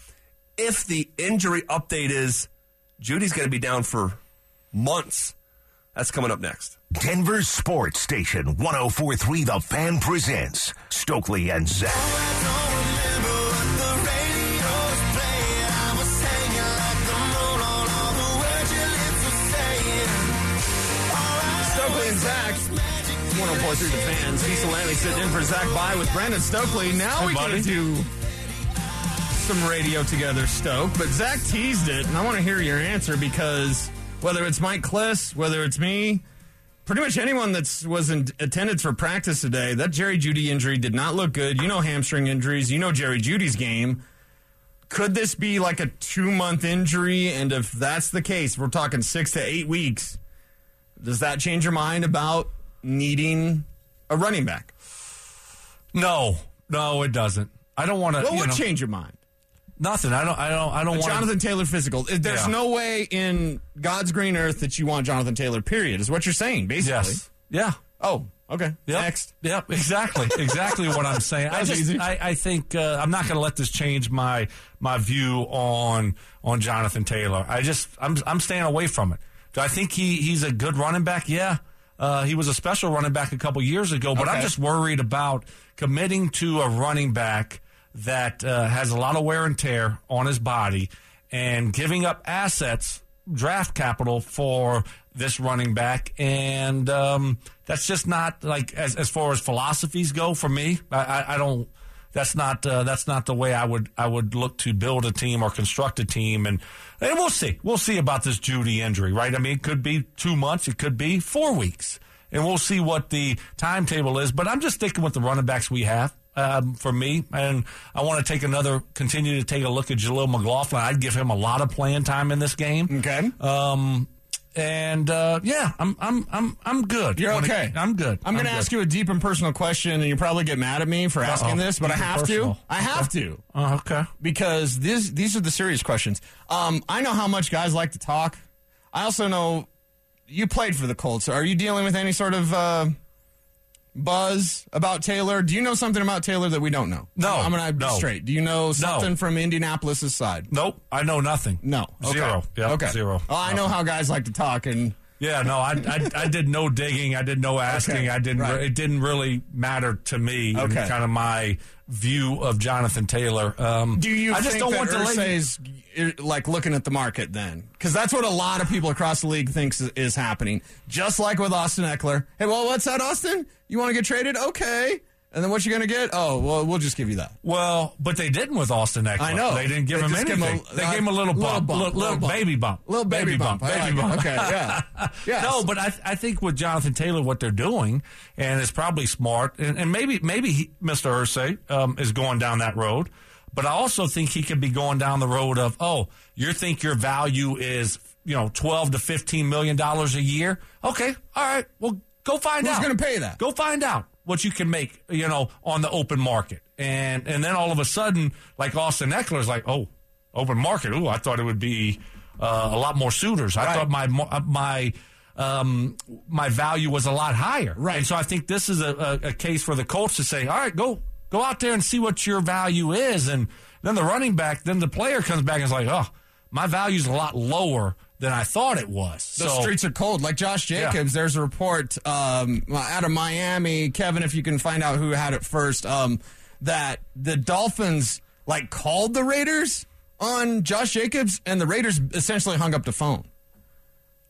C: if the injury update is Jeudy's going to be down for months? That's coming up next.
A: Denver Sports Station 1043 The Fan presents Stokley and Zach.
E: 1043 The Fans. Cecil Lammey sitting in for Zach By with Brandon Stokley. Now
B: Hey,
E: we
B: buddy.
E: do some radio together, Stoke. But Zach teased it, and I want to hear your answer because whether it's Mike Klis, whether it's me, pretty much anyone that was in attendance for practice today, that Jerry Jeudy injury did not look good. You know hamstring injuries. You know Jerry Jeudy's game. Could this be like a two month injury? And if that's the case, we're talking six to eight weeks. Does that change your mind about needing a running back?
B: No, no, it doesn't. I don't want to.
E: What would
B: know,
E: change your mind?
B: Nothing. I don't. I don't. I don't want.
E: Jonathan Taylor physical. There's
B: Yeah.
E: no way in God's green earth that you want Jonathan Taylor. Period. Is what you're saying, basically.
B: Yes. Yeah.
E: Oh, okay.
B: Yep.
E: Next.
B: Yep. Exactly. Exactly what I'm saying. I just.
E: easy.
B: I, I think uh, I'm not going to let this change my my view on on Jonathan Taylor. I just. I'm. I'm staying away from it. Do I think he he's a good running back? Yeah. Uh, he was a special running back a couple years ago, but I'm just worried about committing to a running back that uh, has a lot of wear and tear on his body and giving up assets, draft capital for this running back. And um, that's just not like as, as far as philosophies go for me. I, I, I don't. That's not uh, that's not the way I would I would look to build a team or construct a team. And and we'll see. We'll see about this Jeudy injury right? I mean it could be two months. It could be four weeks. And we'll see what the timetable is. But I'm just sticking with the running backs we have um, for me. And I want to take another continue to take a look at Jaleel McLaughlin. I'd give him a lot of playing time in this game.
E: Okay.
B: um and uh, yeah I'm I'm I'm I'm good
E: You're okay.
B: I'm good
E: I'm going to ask you a deep and personal question, and you probably get mad at me for asking
B: Uh-oh.
E: this, but I
B: Deep and
E: have to. I have to
B: oh, okay
E: because this these are the serious questions. Um, I know how much guys like to talk. I also know you played for the Colts. Are you dealing with any sort of uh, buzz about Taylor? Do you know something about Taylor that we don't know?
B: No,
E: I'm going to be
B: no.
E: straight. Do you know something from Indianapolis' side?
B: nope I know nothing
E: No. Okay.
B: Zero. Yep,
E: okay.
B: zero.
E: Well, I know how guys like to talk, and
B: Yeah, no, I, I, I did no digging. I did no asking.
E: Okay,
B: I didn't.
E: right.
B: It didn't really matter to me.
E: Okay.
B: kind of my view of Jonathan Taylor. Um,
E: Do you
B: I just don't want to lay-
E: uh, like looking at the market then? Because that's what a lot of people across the league thinks is, is happening. Just like with Austin Ekeler. Hey, well, what's that, Austin? You want to get traded? Okay. And then what you going to get? Oh, well, we'll just give you that.
B: Well, but they didn't with Austin Ekeler.
E: I know.
B: they didn't give
E: They
B: him anything.
E: him a-
B: they
E: uh,
B: gave him a little
E: little
B: bump,
E: bump,
B: little,
E: little bump.
B: baby bump,
E: Little baby bump.
B: Baby
E: like it.
B: bump.
E: Okay, yeah. Yes.
B: No, but I, I think with Jonathan Taylor, what they're doing, and it's probably smart, and, and maybe maybe he, Mr. Irsay um, is going down that road, but I also think he could be going down the road of, oh, you think your value is you know twelve to fifteen million dollars a year? Okay, all right, well, go find
E: Who's
B: out.
E: Who's gonna pay that?
B: Go find out what you can make, you know, on the open market, and and then all of a sudden, like Austin Ekeler is like, oh, open market. Ooh, I thought it would be uh, a lot more suitors. I
E: Right.
B: thought my my um, my value was a lot higher.
E: Right.
B: And so I think this is a, a, a case for the Colts to say, all right, go go out there and see what your value is, and then the running back, then the player comes back and is like, oh, my value's a lot lower than I thought it was.
E: The
B: so,
E: streets are cold. Like Josh Jacobs, there's a report um, out of Miami. Kevin, if you can find out who had it first, um, that the Dolphins like called the Raiders on Josh Jacobs, and the Raiders essentially hung up the phone.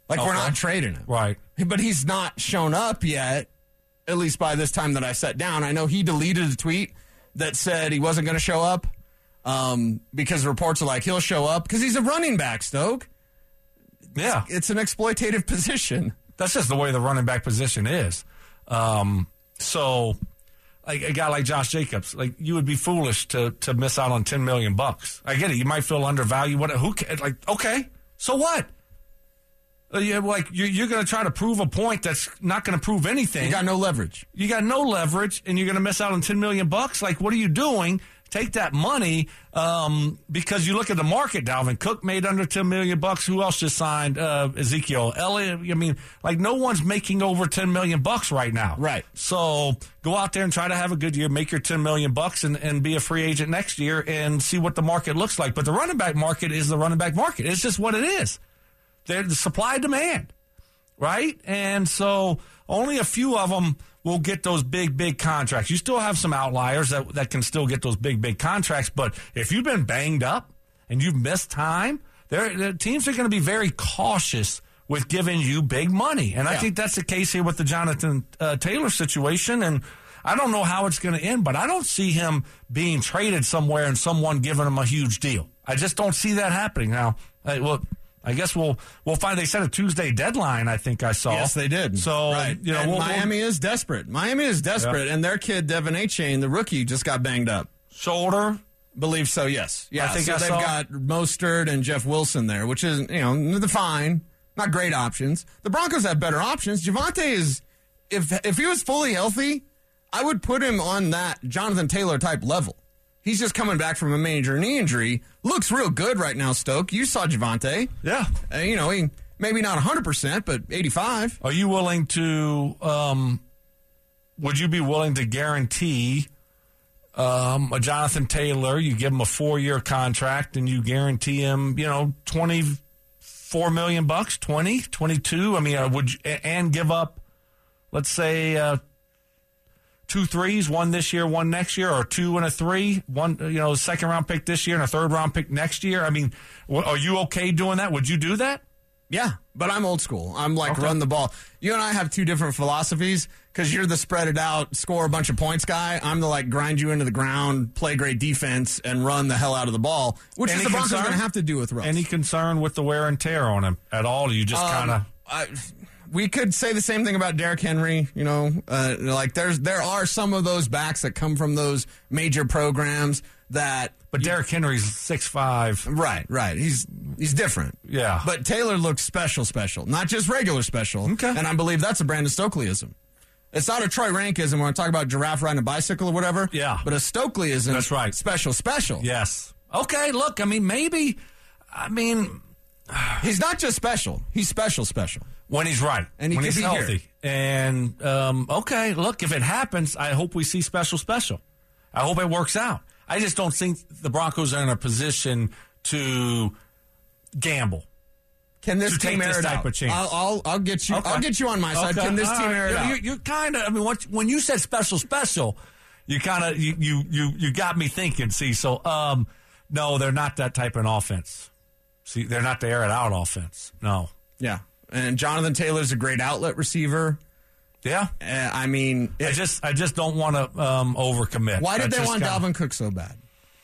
E: Like we're not trading him,
B: right.
E: but he's not shown up yet. At least by this time that I sat down, I know he deleted a tweet that said he wasn't going to show up um, because the reports are like he'll show up because he's a running back. Stoke,
B: Yeah.
E: it's an exploitative position.
B: That's just the way the running back position is. Um, so, like a guy like Josh Jacobs, like you would be foolish to to miss out on ten million bucks. I get it. You might feel undervalued. What? Who? Like, okay, so what? Uh, yeah, like you're, you're going to try to prove a point that's not going to prove anything.
E: You got no leverage.
B: you got no leverage and you're going to miss out on 10 million bucks like what are you doing take that money um, because you look at the market dalvin cook made under 10 million bucks. Who else just signed uh, ezekiel elliott? I mean like no one's making over 10 million bucks right now.
E: Right.
B: so go out there and try to have a good year. Make your 10 million bucks and, and be a free agent next year and see what the market looks like. But the running back market is the running back market. It's just what it is. They're the supply demand right? And so only a few of them will get those big, big contracts. You still have some outliers that, that can still get those big, big contracts. But if you've been banged up and you've missed time, there the teams are going to be very cautious with giving you big money. And I think that's the case here with the Jonathan uh, Taylor situation. And I don't know how it's going to end, but I don't see him being traded somewhere and someone giving him a huge deal. I just don't see that happening now. I, well, I guess we'll we'll find. They set a Tuesday deadline. I think I saw.
E: Yes, they did.
B: So
E: right.
B: you know,
E: And
B: we'll- we'll-
E: Miami is desperate. Miami is desperate, and their kid De'Von Achane, the rookie, just got banged up.
B: shoulder.
E: Believe so, yes. Yeah,
B: I think
E: so
B: I
E: they've
B: saw-
E: got Mostert and Jeff Wilson there, which is, you know, the fine, not great options. The Broncos have better options. Javonte is, if if he was fully healthy, I would put him on that Jonathan Taylor type level. He's just coming back from a major knee injury. Looks real good right now, Stoke. You saw Javonte.
B: Yeah.
E: Uh, you know, he maybe not 100%, but 85.
B: Are you willing to? Um, would you be willing to guarantee um, a Jonathan Taylor? You give him a four-year contract, and you guarantee him, you know, twenty-four million bucks, 20, 22? I mean, uh, would you, and give up, let's say, uh, two threes, one this year, one next year, or two and a three, one, you know, second round pick this year and a third round pick next year? I mean, are you okay doing that? Would you do that?
E: Yeah, but I'm old school. I'm like
B: Okay.
E: run the ball. You and I have two different philosophies because you're the spread it out, score a bunch of points guy. I'm the like grind you into the ground, play great defense, and run the hell out of the ball, which
B: Any
E: is the Broncos going to have to do with Russ.
B: Any concern with the wear and tear on him at all? You just
E: Um,
B: kind of.
E: We could say the same thing about Derrick Henry. You know, uh, like there's there are some of those backs that come from those major programs that.
B: But Derrick Henry's six five.
E: Right, right. He's he's different.
B: Yeah.
E: But Taylor looks special, special, not just regular special.
B: Okay.
E: And I believe that's a Brandon Stokleyism. It's not a Troy Renckism when I talk about giraffe riding a bicycle or whatever.
B: Yeah.
E: But a Stokleyism.
B: That's right.
E: Special, special.
B: Yes. Okay. Look, I mean, maybe. I mean,
E: He's not just special. He's special, special.
B: When he's right,
E: And he
B: when he's
E: be here.
B: healthy, and um, okay. Look, if it happens, I hope we see special, special. I hope it works out. I just don't think the Broncos are in a position to gamble.
E: Can this team air
B: this
E: it out? I'll, I'll, I'll get you.
B: Okay.
E: I'll get you on my side.
B: Okay.
E: Can this
B: All
E: team
B: right.
E: air it
B: you,
E: out?
B: You, you kind of. I mean, what, when you said special, special, you kind of you, you you you got me thinking. See, so um, no, they're not that type of offense. See, they're not the air it out offense. No.
E: yeah. And Jonathan Taylor's a great outlet receiver.
B: Yeah.
E: Uh, I mean,
B: I just I just don't want to um, overcommit.
E: why did they want
B: kinda-
E: Dalvin Cook so bad?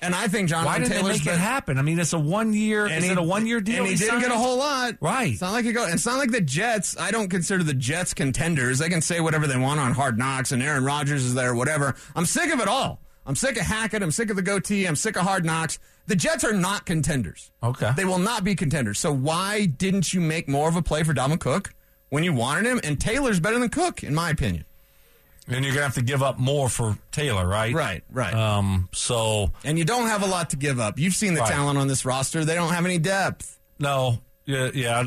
E: And I think Jonathan
B: Why did they
E: Taylor's
B: make
E: been-
B: it happen? I mean, it's a one year. Is
E: he-
B: it a one year deal?
E: And he, didn't get a whole lot.
B: Right.
E: It's not like he go. It's not like the Jets. I don't consider the Jets contenders. They can say whatever they want on Hard Knocks, and Aaron Rodgers is there, whatever. I'm sick of it all. I'm sick of Hackett. I'm sick of the goatee. I'm sick of Hard Knocks. The Jets are not contenders.
B: Okay.
E: They will not be contenders. So why didn't you make more of a play for Dalvin Cook when you wanted him? And Taylor's better than Cook, in my opinion.
B: And you're gonna have to give up more for Taylor, right?
E: Right, right.
B: Um. So
E: And you don't have a lot to give up. You've seen the
B: Right.
E: talent on this roster. They don't have any depth.
B: No, yeah, yeah.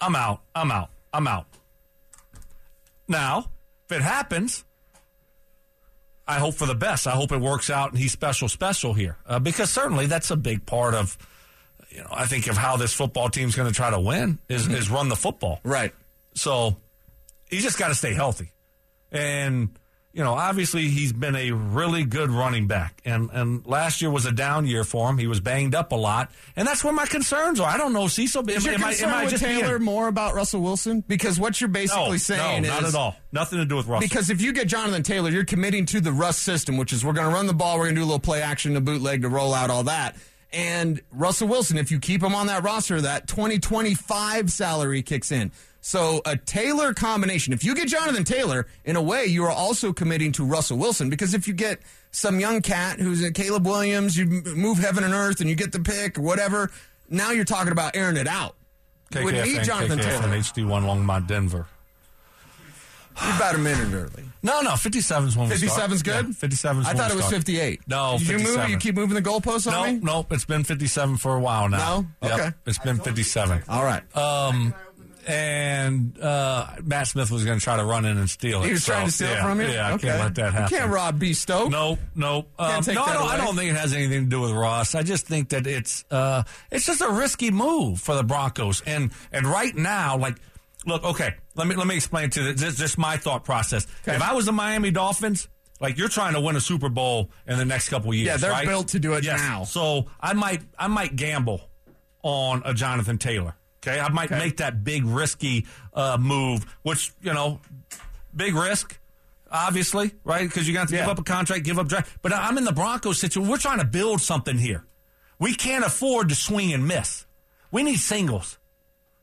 B: I'm out. I'm out. I'm out. Now, if it happens, I hope for the best. I hope it works out and he's special, special here. Uh, because certainly that's a big part of, you know, I think of how this football team's going to try to win is, is run the football.
E: Right.
B: So he's just got to stay healthy. And, you know, obviously he's been a really good running back. And and last year was a down year for him. He was banged up a lot. And that's where my concerns are. I don't know, Cecil.
E: Is
B: am,
E: your
B: am I,
E: concern
B: am I
E: with
B: just
E: Taylor
B: being,
E: more about Russell Wilson? Because what you're basically
B: no,
E: saying
B: no,
E: is
B: not at all. Nothing to do with Russell.
E: Because if you get Jonathan Taylor, you're committing to the Russ system, which is we're going to run the ball, we're going to do a little play action, a bootleg to roll out all that. And Russell Wilson, if you keep him on that roster, that 2025 salary kicks in. So a Taylor combination. If you get Jonathan Taylor, in a way, you are also committing to Russell Wilson because if you get some young cat who's a Caleb Williams, you move heaven and earth and you get the pick or whatever. Now you're talking about airing it out. You would need Jonathan Taylor.
B: HD1 Longmont, Denver.
E: You're about a minute early.
B: No, no, 57 is when we start.
E: 57's good?
B: Yeah, 57 is
E: I thought it was
B: start.
E: 58.
B: No,
E: Did you move?
B: 57.
E: You keep moving the goalposts on
B: No,
E: me?
B: no, no. it's been 57 for a while now.
E: No?
B: Yep,
E: Okay.
B: It's been 57.
E: All right.
B: Um, and uh, Matt Smith was going to try to run in and steal it.
E: he was
B: so,
E: trying to steal
B: yeah,
E: it from you?
B: Yeah, I
E: okay.
B: can't let that happen.
E: You can't rob B. Stoke.
B: Nope, nope. Um, no, I don't, I don't think it has anything to do with Russ. I just think that it's uh, it's just a risky move for the Broncos. And and right now, like, look, okay, let me let me explain to you. This is just my thought process. If I was the Miami Dolphins. Like you're trying to win a Super Bowl in the next couple of years.
E: Yeah, they're
B: right?
E: built to do it
B: Yes.
E: now.
B: So I might I might gamble on a Jonathan Taylor. Okay, I might make that big risky uh, move, which you know, big risk, obviously, right? Because you got to give up a contract, give up draft. But I'm in the Broncos situation. We're trying to build something here. We can't afford to swing and miss. We need singles,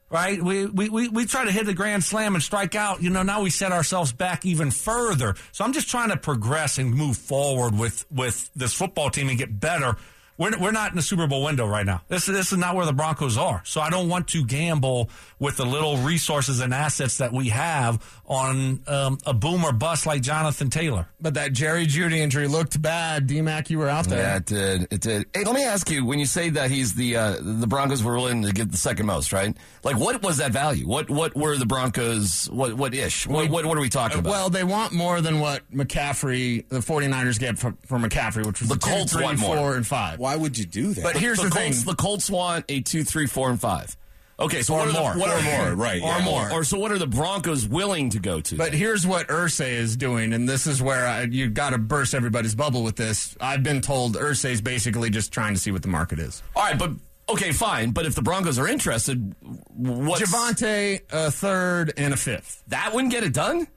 B: right? We, we, we, we try to hit the grand slam and strike out. You know, now we set ourselves back even further. So I'm just trying to progress and move forward with, with this football team and get better. We're, we're not in the Super Bowl window right now. This, this is not where the Broncos are. So I don't want to gamble with the little resources and assets that we have on um, a boom or bust like Jonathan Taylor.
E: But that Jerry Jeudy injury looked bad. D-Mac, you were out there.
F: Yeah, it did. It did. Hey, let me ask you: when you say that he's the uh, the Broncos were willing to get the second most, right? Like, what was that value? What what were the Broncos? What what ish? What what, what are we talking about?
E: Well, they want more than what McCaffrey, the 49ers get for, for McCaffrey, which was
F: The
E: a two,
F: Colts
E: three,
F: want more.
E: four, and five.
G: Why would you do that?
E: But here's
F: the
E: the,
F: Colts,
E: thing.
F: the Colts want a two, three, four, and five. Okay, so
E: Or
F: what are the-
E: more.
F: what
G: or
F: are-
G: more, right?
E: or
G: yeah.
E: more.
F: Or so what are the Broncos willing to go to?
E: But here's what Irsay is doing, and this is where I, you got to burst everybody's bubble with this. I've been told Irsay is basically just trying to see what the market is.
F: all right, but okay, fine. But if the Broncos are interested, what
E: Javonte, a third, and a fifth.
F: that wouldn't get it done.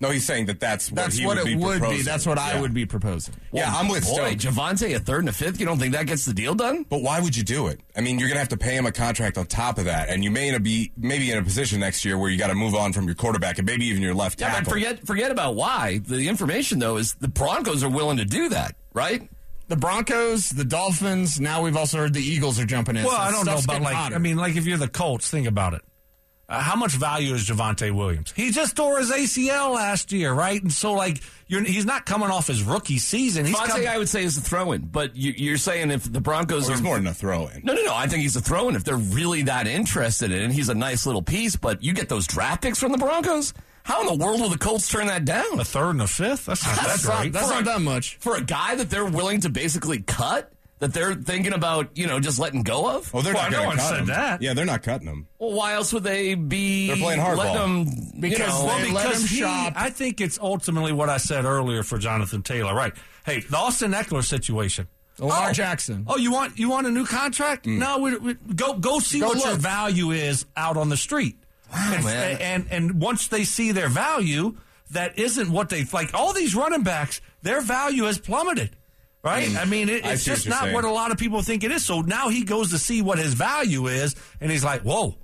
G: No, he's saying that that's what
E: That's
G: he
E: what
G: would
E: it
G: be
E: would be. That's what I
G: Yeah.
E: would be proposing.
G: Yeah, I'm with
F: Boy,
G: Stokes.
F: Javonte a third and a fifth. You don't think that gets the deal done?
G: But why would you do it? I mean, you're going to have to pay him a contract on top of that, and you may not be maybe in a position next year where you got to move on from your quarterback and maybe even your left
F: Yeah,
G: tackle.
F: but forget forget about why. The information though is the Broncos are willing to do that, right?
E: The Broncos, the Dolphins. Now we've also heard the Eagles are jumping in.
B: Well,
E: so
B: I don't know
E: stuff's
B: about
E: getting
B: like.
E: hotter.
B: I mean, like if you're the Colts, think about it. Uh, how much value is Javonte Williams? He just tore his ACL last year, right? And so, like, you're, he's not coming off his rookie season. He's
F: Fonte,
B: coming.
F: I would say is a throw-in, but you, you're saying if the Broncos
G: Well,
F: are
G: he's more than a throw-in.
F: No, no, no. I think he's a throw-in if they're really that interested in it. He's a nice little piece, but you get those draft picks from the Broncos. How in the world will the Colts turn that down
B: a third and a fifth. That's not
F: That's
B: that
F: not-
E: that's not
F: a-
E: that much.
F: for a guy that they're willing to basically cut? That they're thinking about, you know, just letting go of?
G: Oh, they're
B: Well,
G: not
B: no
G: going
B: one
G: to cut
B: said
G: him.
B: that.
G: Yeah, they're not cutting them.
F: Well, why else would they be?
G: They're playing hardball.
F: letting them
E: Because
F: you know,
B: Well,
E: They let
B: because
E: him
B: he,
E: shop.
B: I think it's ultimately what I said earlier for Jonathan Taylor. Right? Hey, the Austin Ekeler situation.
E: Lamar
B: Oh.
E: Jackson.
B: Oh, you want you want a new contract? Mm. No, we, we, go go see
E: Go
B: what your value is out on the street. and,
F: man.
B: and and once they see their value, that isn't what they like. All these running backs, their value has plummeted. Right? I mean, it,
G: I
B: it's just not
G: saying.
B: what a lot of people think it is. So now he goes to see what his value is, and he's like, "Whoa,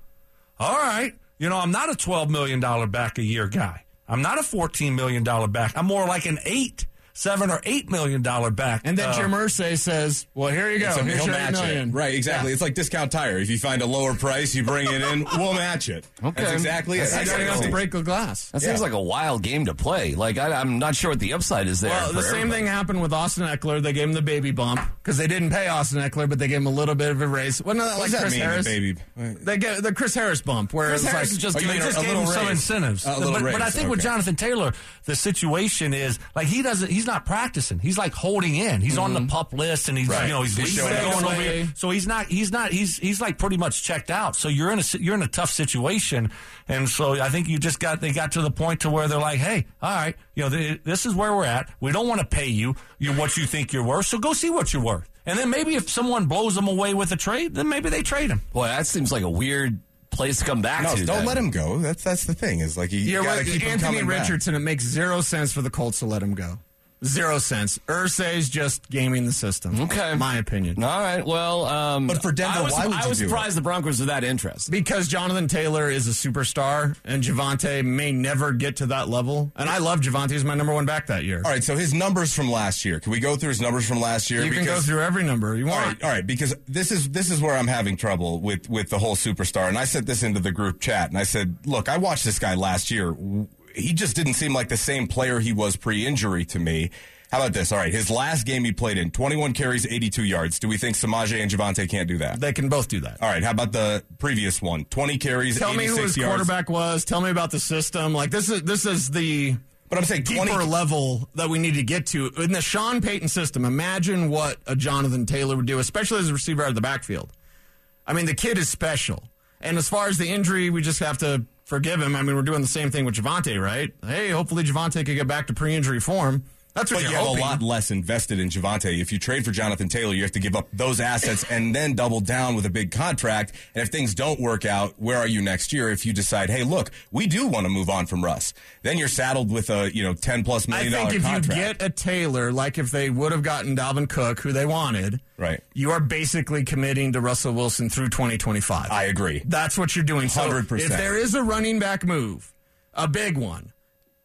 B: all right, you know, I'm not a twelve million dollar back a year guy. I'm not a fourteen million dollar back. I'm more like an eight, seven or eight million dollar back."
E: And then
B: Uh,
E: Jim Irsay says, "Well, here you go.
G: So
E: Here's
G: he'll
E: your
G: match
E: million.
G: it. Right, exactly. It's like discount tire. If you find a lower price, you bring it in, we'll match it.
F: Okay.
G: That's exactly it.
F: That's
E: You
F: exactly
E: have to
G: it.
E: break the glass.
F: That seems like a wild game to play. Like I, I'm not sure what the upside is there.
E: Well, the same
F: everybody.
E: thing happened with Austin Ekeler. They gave him the baby bump because they didn't pay Austin Ekeler, but they gave him a little bit of a raise. Wasn't that
G: What
E: like
G: does that
E: Chris
G: mean,
E: Harris?
G: baby?
E: They get the Chris Harris bump, where
F: Chris
E: it was
F: Harris
E: like,
F: is just
G: Oh, you
F: giving
G: mean a
B: just gave
G: little
B: him some
G: raise.
B: incentives.
G: A little
B: but, but I
G: raise,
B: think with. Jonathan Taylor, the situation is like he doesn't. He's not practicing. He's like holding in. He's on the mm-hmm. pup list, and he's
G: Right.
B: you know he's,
G: He's
B: going over here. So he's not. He's not. He's he's like pretty much checked out. So you're in a you're in a tough situation, and so I think you just got they got to the point to where they're like, hey, all right, you know, th- this is where we're at. We don't want to pay you you what you think you're worth. So go see what you're worth, and then maybe if someone blows them away with a trade, then maybe they trade him.
F: Boy, that seems like a weird place to come back
G: No,
F: to.
G: don't
F: then.
G: let him go. That's that's the thing. Is like you,
E: You're
G: gotta
E: right.
G: keep him
E: Anthony
G: coming back.
E: Richardson. It makes zero sense for the Colts to let him go. Zero sense. Irsay's just gaming the system.
F: Okay.
E: my opinion.
F: All right. Well, um,
G: But for Denver,
F: I was,
G: why would
F: I
G: you
F: was
G: do
F: surprised the Broncos are that interested.
E: Because Jonathan Taylor is a superstar and Javonte may never get to that level. And I love Javonte. He's my number one back that year.
G: All right, so his numbers from last year. Can we go through his numbers from last year?
E: you can go through every number you want.
G: right, all right, because this is this is where I'm having trouble with with the whole superstar, and I sent this into the group chat, and I said, look, I watched this guy last year. He just didn't seem like the same player he was pre-injury to me. How about this? All right, his last game he played in, 21 carries, 82 yards. Do we think Samaje and Javonte can't do that?
E: They can both do that.
G: All right, how about the previous one? 20 carries,
E: Tell me who his
G: yards.
E: quarterback was. Tell me about the system. Like this is this is the
G: But I'm saying 20
E: deeper level that we need to get to in the Sean Payton system. Imagine what a Jonathan Taylor would do, especially as a receiver out of the backfield. I mean, the kid is special. And as far as the injury, we just have to forgive him. I mean, we're doing the same thing with Javonte, right? Hey, hopefully Javonte could get back to pre-injury form. That's what
G: but
E: you're
G: you have
E: hoping.
G: a lot less invested in Javonte. If you trade for Jonathan Taylor, you have to give up those assets and then double down with a big contract. And if things don't work out, where are you next year? If you decide, hey, look, we do want to move on from Russ, then you're saddled with a you know ten plus
E: I
G: million
E: think
G: dollar
E: if
G: contract.
E: you get a Taylor, like if they would have gotten Dalvin Cook, who they wanted,
G: Right.
E: you are basically committing to Russell Wilson through 2025.
G: I agree.
E: That's what you're doing. So
G: 100%.
E: If there is a running back move, a big one,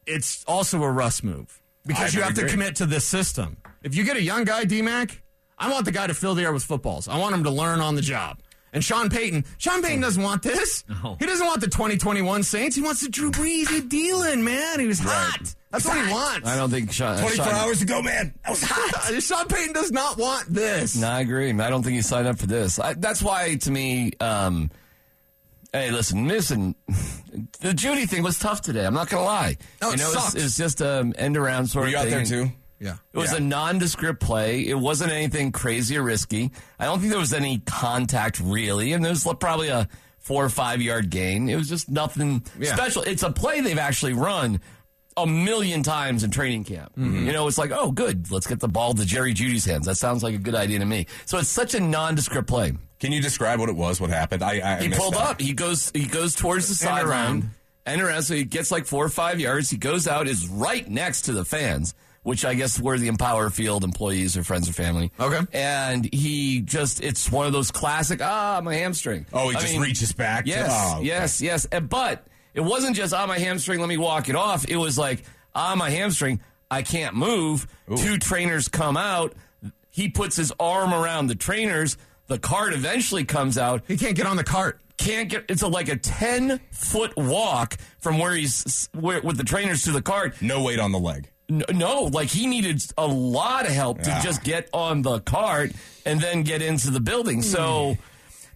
E: it's also a Russ move because
G: I
E: you have to commit to this system. If you get a young guy, DMAC, I want the guy to fill the air with footballs. I want him to learn on the job. And Sean Payton, Sean Payton doesn't want this. He doesn't want the 2021 Saints. He wants the Drew Brees with Dylan, man. He was hot. That's what he wants.
F: I don't think Sean.
G: 24
F: Sean-
G: hours ago, man, that was hot.
E: Sean Payton does not want this.
F: No, I agree. I don't think he signed up for this. I, that's why, to me, um, hey, listen, listen. The Jeudy thing was tough today. I'm not going to lie.
E: No, it
F: you know,
E: sucked.
F: it's, it's just an end around sort
G: Were
F: of
G: you out
F: thing.
G: there too?
E: Yeah.
F: It was
G: Yeah.
F: a nondescript play. It wasn't anything crazy or risky. I don't think there was any contact really, and there was probably a four or five yard gain. It was just nothing
E: Yeah.
F: special. It's a play they've actually run a million times in training camp.
E: Mm-hmm.
F: You know, it's like, oh, good, let's get the ball to Jerry Jeudy's hands. That sounds like a good idea to me. So it's such a nondescript play.
G: Can you describe what it was? What happened? I, I
F: He pulled
G: that.
F: up. He goes. He goes towards the
E: And
F: sideline
E: around.
F: and around. So he gets like four or five yards. He goes out. Is right next to the fans, which I guess were the Empower Field employees or friends or family.
E: Okay.
F: And he just. It's one of those classic. Ah, my hamstring.
G: Oh, he
F: I
G: just
F: mean,
G: reaches back. to-
F: Yes.
G: oh, okay.
F: Yes. Yes. And- But it wasn't just ah my hamstring. Let me walk it off. It was like ah my hamstring. I can't move. Two trainers come out. He puts his arm around the trainers. The cart eventually comes out
E: He can't get on the cart.
F: can't get it's a, like a 10 foot walk from where he's where, with the trainers to the cart
G: No weight on the leg.
F: no, no like he needed a lot of help to
G: Ah.
F: just get on the cart and then get into the building so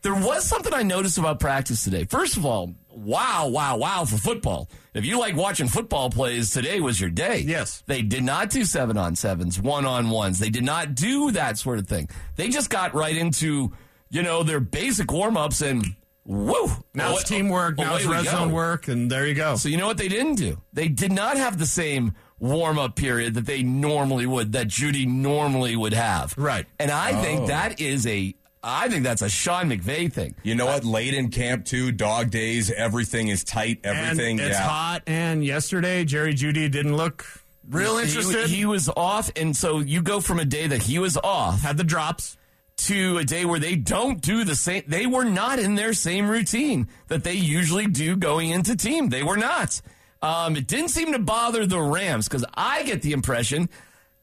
F: there was something i noticed about practice today first of all wow wow wow for football if you like watching football plays today was your day
E: Yes.
F: they did not do seven on sevens, one on ones. They did not do that sort of thing. They just got right into, you know, their basic warm ups and woo.
E: Now it's teamwork. Now it's red zone work, and there you go.
F: So you know what they didn't do? They did not have the same warm up period that they normally would, that Jeudy normally would have.
E: Right.
F: And I
G: Oh.
F: think that is a, I think that's a Sean McVay thing.
G: You know what? Late in camp too, dog days. Everything is tight. Everything.
E: And it's
G: yeah.
E: hot. And yesterday, Jerry Jeudy didn't look real
F: He-
E: interested.
F: He, was off, and so you go from a day that he was off
E: had the drops.
F: to a day where they don't do the same. They were not in their same routine that they usually do going into team. They were not. Um, it didn't seem to bother the Rams because I get the impression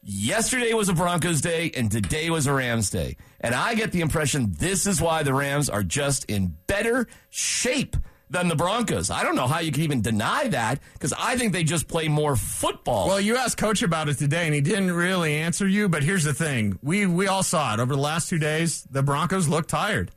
F: yesterday was a Broncos day and today was a Rams day. And I get the impression this is why the Rams are just in better shape than the Broncos. I don't know how you can even deny that because I think they just play more football.
E: Well, you asked Coach about it today, and he didn't really answer you. But here's the thing: we we all saw it over the last two days. The Broncos looked tired.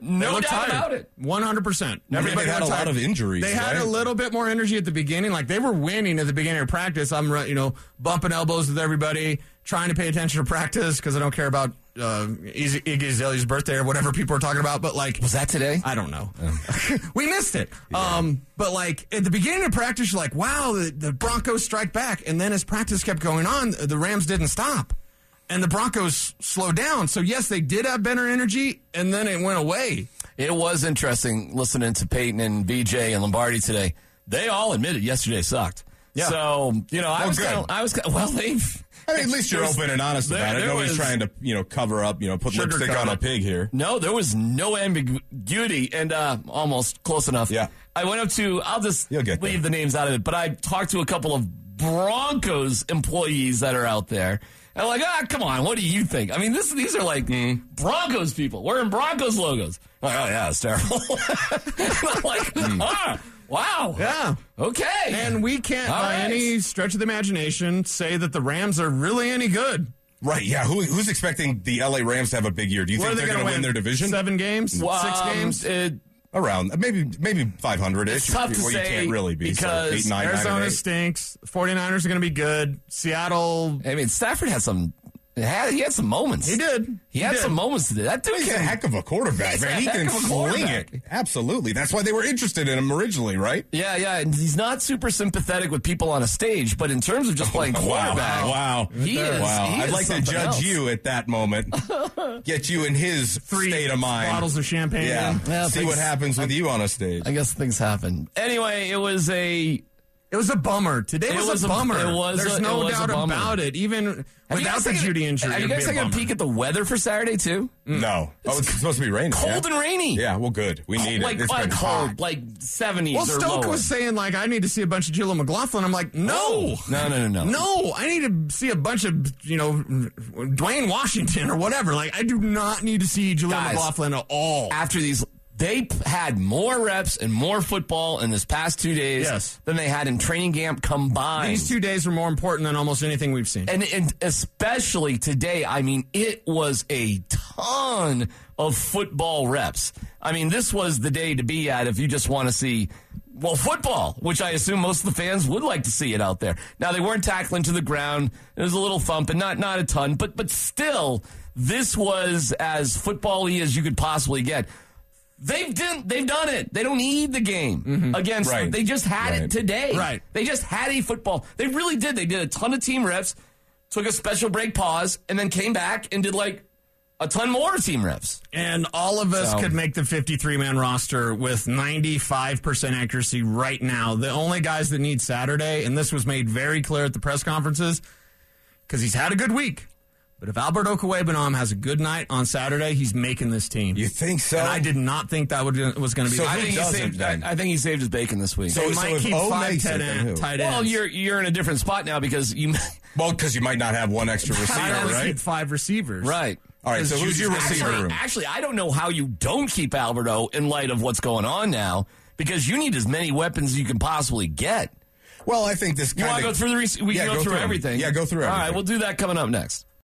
E: They
F: no
E: looked
F: doubt
E: tired.
F: about it.
E: One hundred percent.
G: They
E: Everybody
G: had a
E: looked
G: lot of injuries,
E: They had
G: right?
E: a little bit more energy at the beginning. Like they were winning at the beginning of practice. I'm you know bumping elbows with everybody, trying to pay attention to practice because I don't care about uh, Iggy Iggy Azalea's birthday or whatever people are talking about. But like,
F: Was that today?
E: I don't know. we missed it. Um, but like at the beginning of practice, you're like, wow, the, the Broncos strike back. And then as practice kept going on, the Rams didn't stop. And the Broncos slowed down. So yes, they did have better energy, and then it went away.
F: It was interesting listening to Payton and BJ and Lombardi today. They all admitted yesterday sucked.
E: Yeah.
F: So you know, I was
G: good.
F: kind of, I was kinda, well, they.
G: I mean, at least you're open and honest
F: there-
G: about it.
F: there
G: Nobody's
F: was-
G: trying to, you know, cover up, you know, put
E: Sugarcoat
G: lipstick on a pig here.
F: No, there was no ambiguity, and uh, almost close enough.
G: Yeah.
F: I went up to. I'll just
G: You'll get
F: leave
G: there.
F: the names out of it, but I talked to a couple of Broncos employees that are out there. And I'm like, ah, come on, what do you think? I mean, this these are like
G: Hmm.
F: Broncos people wearing Broncos logos. Like, oh yeah, it's terrible. I'm like,
G: Hmm.
F: ah, wow,
E: Yeah.
F: okay.
E: And we can't,
F: All
E: by
F: right.
E: any stretch of the imagination, say that the Rams are really any good.
G: Right? Yeah. Who, who's expecting the LA Rams to have a big year? Do you
E: What
G: think
E: they
G: they're
E: going to
G: win their division?
E: Seven games?
F: Well,
E: six
F: um,
E: games?
F: it-
G: Around maybe maybe 500 ish.
F: It's tough to
G: well,
F: say
G: you can't really be
F: because
G: so eight, nine, nine, and
E: Arizona
G: eight.
E: stinks. 49ers are going to be good. Seattle,
F: I mean, Stafford has some. He had, he had some moments.
E: He did.
F: He, had
E: did.
F: some moments. That dude
G: He's a heck of a quarterback,
F: He's
G: man. He can
F: of
G: sling it. Absolutely. That's why they were interested in him originally, right?
F: Yeah, yeah, and he's not super sympathetic with people on a stage, but in terms of just oh, playing quarterback,
G: Wow.
F: he is.
G: Wow.
F: he
G: I'd
F: is
G: like to judge
F: else.
G: you at that moment. Get you in his
E: Three
G: state of mind.
E: bottles of champagne.
G: Yeah.
F: Yeah,
G: See
F: thanks.
G: what happens with you on a stage.
F: I guess things happen. Anyway, it was a
E: It was a bummer. Today was,
F: was
E: a
F: a-
E: bummer.
F: it was
E: There's
F: a-
E: no
F: was
E: doubt about it. Even
F: Have
E: without the Jeudy injury,
F: Are you guys
E: be a
F: a peek at the weather for Saturday too?
G: No. Oh, it's supposed to be raining.
F: Cold
G: yeah?
F: and rainy.
G: Yeah, well, good. We need
F: like
G: it. It's
F: like
G: been
F: cold,
G: hot.
F: like seventies.
E: Well,
F: or
E: Stoke
F: lower.
E: was saying like I need to see a bunch of Jaleel McLaughlin. I'm like, no, oh.
F: no, no, no, no.
E: no, I need to see a bunch of you know Dwayne Washington or whatever. Like I do not need to see
F: Guys.
E: McLaughlin at all.
F: After these, they had more reps and more football in this past two days
E: Yes.
F: than they had in training camp combined.
E: These two days were more important than almost anything we've seen.
F: and, and especially today, I mean, it was a ton of football reps. I mean, this was the day to be at if you just want to see, well, football, which I assume most of the fans would like to see it out there. Now, they weren't tackling to the ground. There was a little thump and not, not a ton, but, but still, this was as football-y as you could possibly get. They've done, they've done it. They don't need the game mm-hmm. against.
G: Right.
F: They just had
G: Right.
F: it today.
E: Right.
F: They just had a football. They really did. They did a ton of team reps, took a special break pause, and then came back and did like a ton more team reps.
E: And all of us
F: So-
E: could make the 53 man roster with 95% accuracy right now. The only guys that need Saturday, and this was made very clear at the press conferences, because he's had a good week. But if Albert Okwuegbunam has a good night on Saturday, he's making this team.
G: You think so?
E: And I did not think that would, was going to be
G: So
F: I think, he
G: doesn't
F: saved, I. I think he saved his bacon this week.
G: So-
E: They might
G: if
E: keep
G: O
E: five tight, end,
G: who?
E: tight
F: well, you're you're in a different spot now because you
G: Well, because you might not have one extra
E: I
G: receiver,
E: only
G: right?
E: keep five receivers.
F: right.
G: All right, so who's your receiver
F: Actually,
G: room?
F: actually, I don't know how you don't keep Alberto in light of what's going on now because you need as many weapons as you can possibly get.
G: Well, I think this
F: You
G: kind
F: want to go through the rec- we
G: Yeah,
F: can go,
G: go
F: through,
G: through 'em.
F: everything.
G: Yeah, go through Everything.
F: All right, we'll do that coming up next.